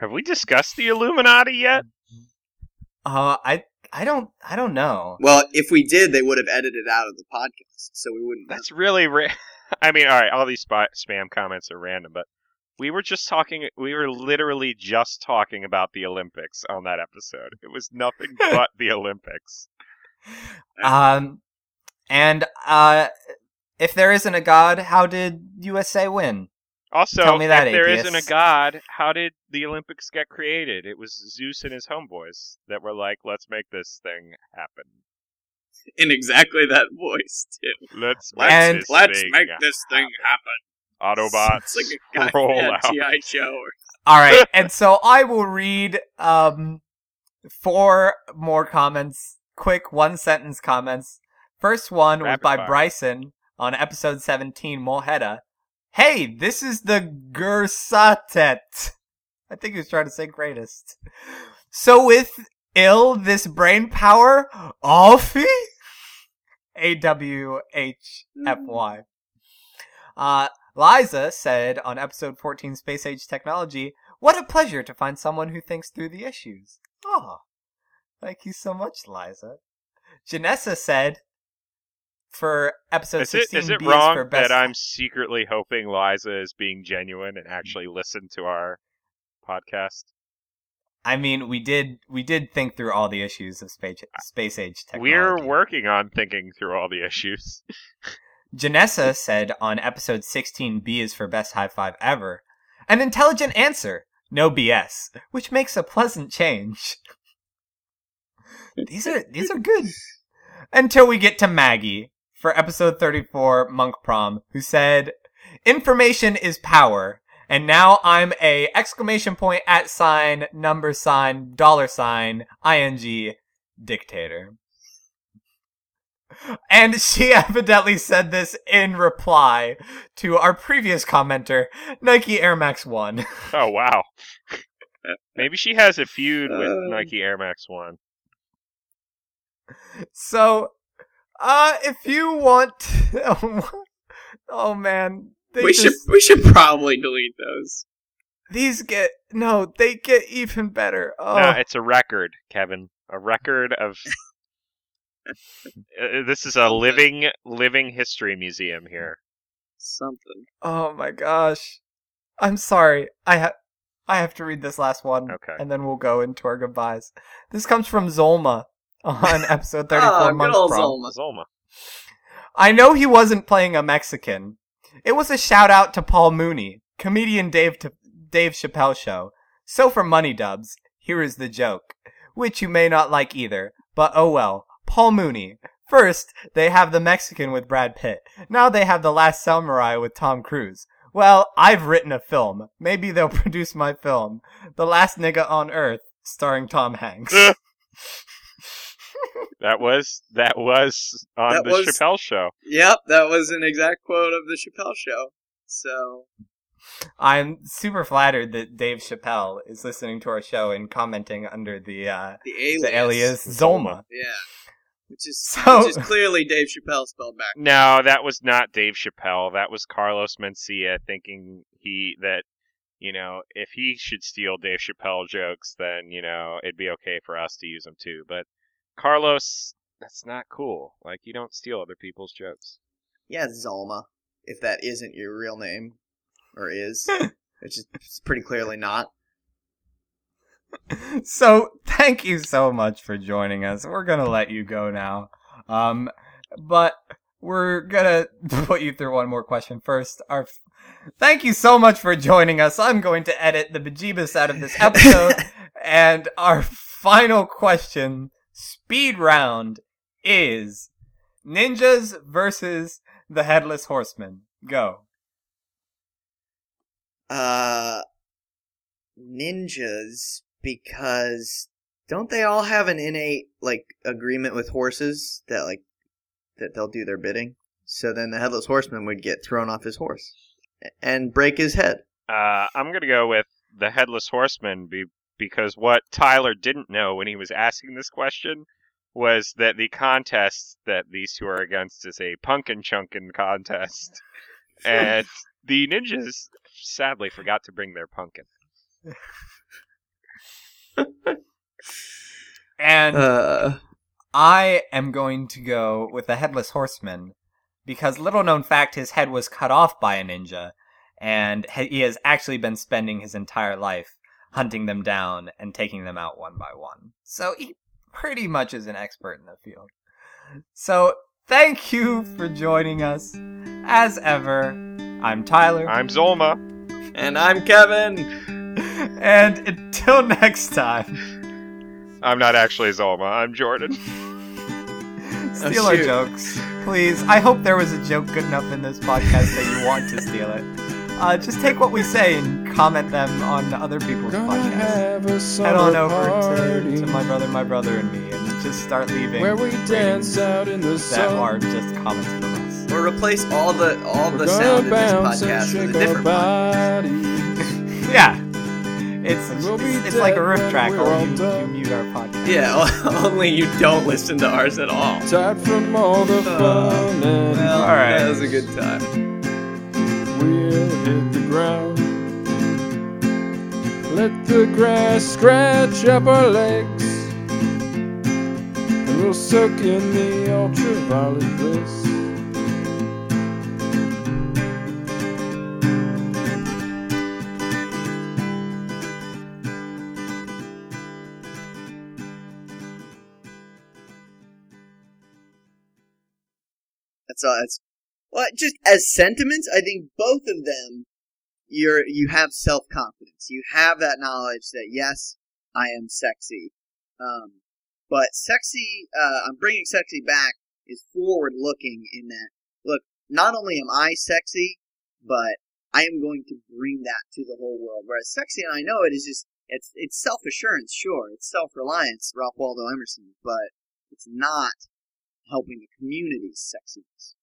Have we discussed the Illuminati yet? Uh, I, I don't, I don't know. well, if we did, they would have edited out of the podcast, so we wouldn't. That's really. Ra- I mean, all right, all these spy- spam comments are random, but we were just talking. We were literally just talking about the Olympics on that episode. It was nothing but the Olympics. Um, and uh, if there isn't a god, how did USA win? Also, Tell me that, if there atheist. not a god, how did the Olympics get created? It was Zeus and his homeboys that were like, "Let's make this thing happen. in exactly that voice too. Let's make And this Let's thing make this thing happen. happen. Autobots, It's like a guy roll out." GI Joe. All right, and so I will read um four more comments, quick one sentence comments. First one was by fire. Bryson on episode 17, Molheda. Hey, this is the Gursatet. I think he was trying to say greatest. So with ill this brain power, Alfie? A W H F Y. Uh, Liza said on episode 14, Space Age Technology, what a pleasure to find someone who thinks through the issues. Oh, thank you so much, Liza. Janessa said, for episode Is 16, is it wrong for best. that I'm secretly hoping Liza is being genuine and actually listen to our podcast? I mean, we did we did think through all the issues of space space age technology. We're working on thinking through all the issues. Janessa said on episode 16, B is for best high five ever. An intelligent answer, no BS, which makes a pleasant change. these are these are good. Until we get to Maggie for episode 34, Monk Prom, who said, "Information is power." And now I'm a exclamation point at sign number sign dollar sign ing dictator. And she evidently said this in reply to our previous commenter, Nike Air Max 1. Oh wow. Maybe she has a feud with Uh. Nike Air Max One. So, uh, if you want, oh man, they we just, should we should probably delete those. these get no, they get even better. Oh, No, it's a record, Kevin. A record of. Uh, this is a living, living history museum here. Something. oh my gosh, I'm sorry. I have. I have to read this last one, Okay. and then we'll go into our goodbyes. This comes from Zolma on episode 34, Oh, good Month old Prom. Zolma. Zolma. I know he wasn't playing a Mexican. It was a shout out to Paul Mooney, comedian Dave to Dave Chappelle show. So for money dubs, here is the joke, which you may not like either, but oh well. Paul Mooney. First, they have the Mexican with Brad Pitt. Now they have the Last Samurai with Tom Cruise. Well, I've written a film. Maybe they'll produce my film, The Last Nigga on Earth, starring Tom Hanks. That was that was on That the was- Chappelle show. Yep, that was an exact quote of the Chappelle show. So I'm super flattered that Dave Chappelle is listening to our show and commenting under the uh, the alias, the alias Zolma. yeah, which is So- which is clearly Dave Chappelle spelled back. No, that was not Dave Chappelle. That was Carlos Mencia thinking he that you know if he should steal Dave Chappelle jokes, then you know it'd be okay for us to use them too. But Carlos that's not cool. Like you don't steal other people's jokes. Yeah, Zalma, if that isn't your real name, or is, which is pretty clearly not. so thank you so much for joining us. We're gonna let you go now. Um, but we're gonna put you through one more question first. Our thank you so much for joining us. I'm going to edit the bejeebus out of this episode, and our final question, speed round, is ninjas versus the headless horseman. Go. Uh, ninjas because don't they all have an innate like agreement with horses that like that they'll do their bidding? So then the headless horseman would get thrown off his horse and break his head. Uh, I'm gonna go with the headless horseman be- because what Tyler didn't know when he was asking this question was that the contest that these two are against is a pumpkin chunkin contest, and the ninjas sadly forgot to bring their pumpkin. And Uh, I am going to go with the headless horseman because little known fact his head was cut off by a ninja and he has actually been spending his entire life hunting them down and taking them out one by one. So he pretty much is an expert in the field. So thank you for joining us. As ever, I'm Tyler. I'm Zolma. and I'm Kevin. and until next time, I'm not actually Zolma. I'm Jordan. Oh, steal our jokes, please. I hope there was a joke good enough in this podcast that you want to steal it. Uh, just take what we say and comment them on other people's Gonna podcasts. Head on over to, to my brother, my brother, and me, and just start leaving where we dance out in the that sun. are just comments from us. Or replace all the all We're the sound in this podcast with a different one. Yeah, it's And we'll it's, it's like a riff when track. we're Only you, you mute our podcast. Yeah, only you don't listen to ours at all. Tired from all the fun and Well, All right. that was a good time. We'll hit the ground. Let the grass scratch up our legs. And we'll soak in the ultraviolet bliss. That's all. Well, just as sentiments. I think both of them, you're you have self confidence. You have that knowledge that yes, I am sexy. Um, but sexy, uh, I'm bringing sexy back is forward looking in that. Look, not only am I sexy, but I am going to bring that to the whole world. Whereas sexy, and I know it is just it's it's self assurance, sure, it's self reliance, Ralph Waldo Emerson, but it's not helping the community's sexiness.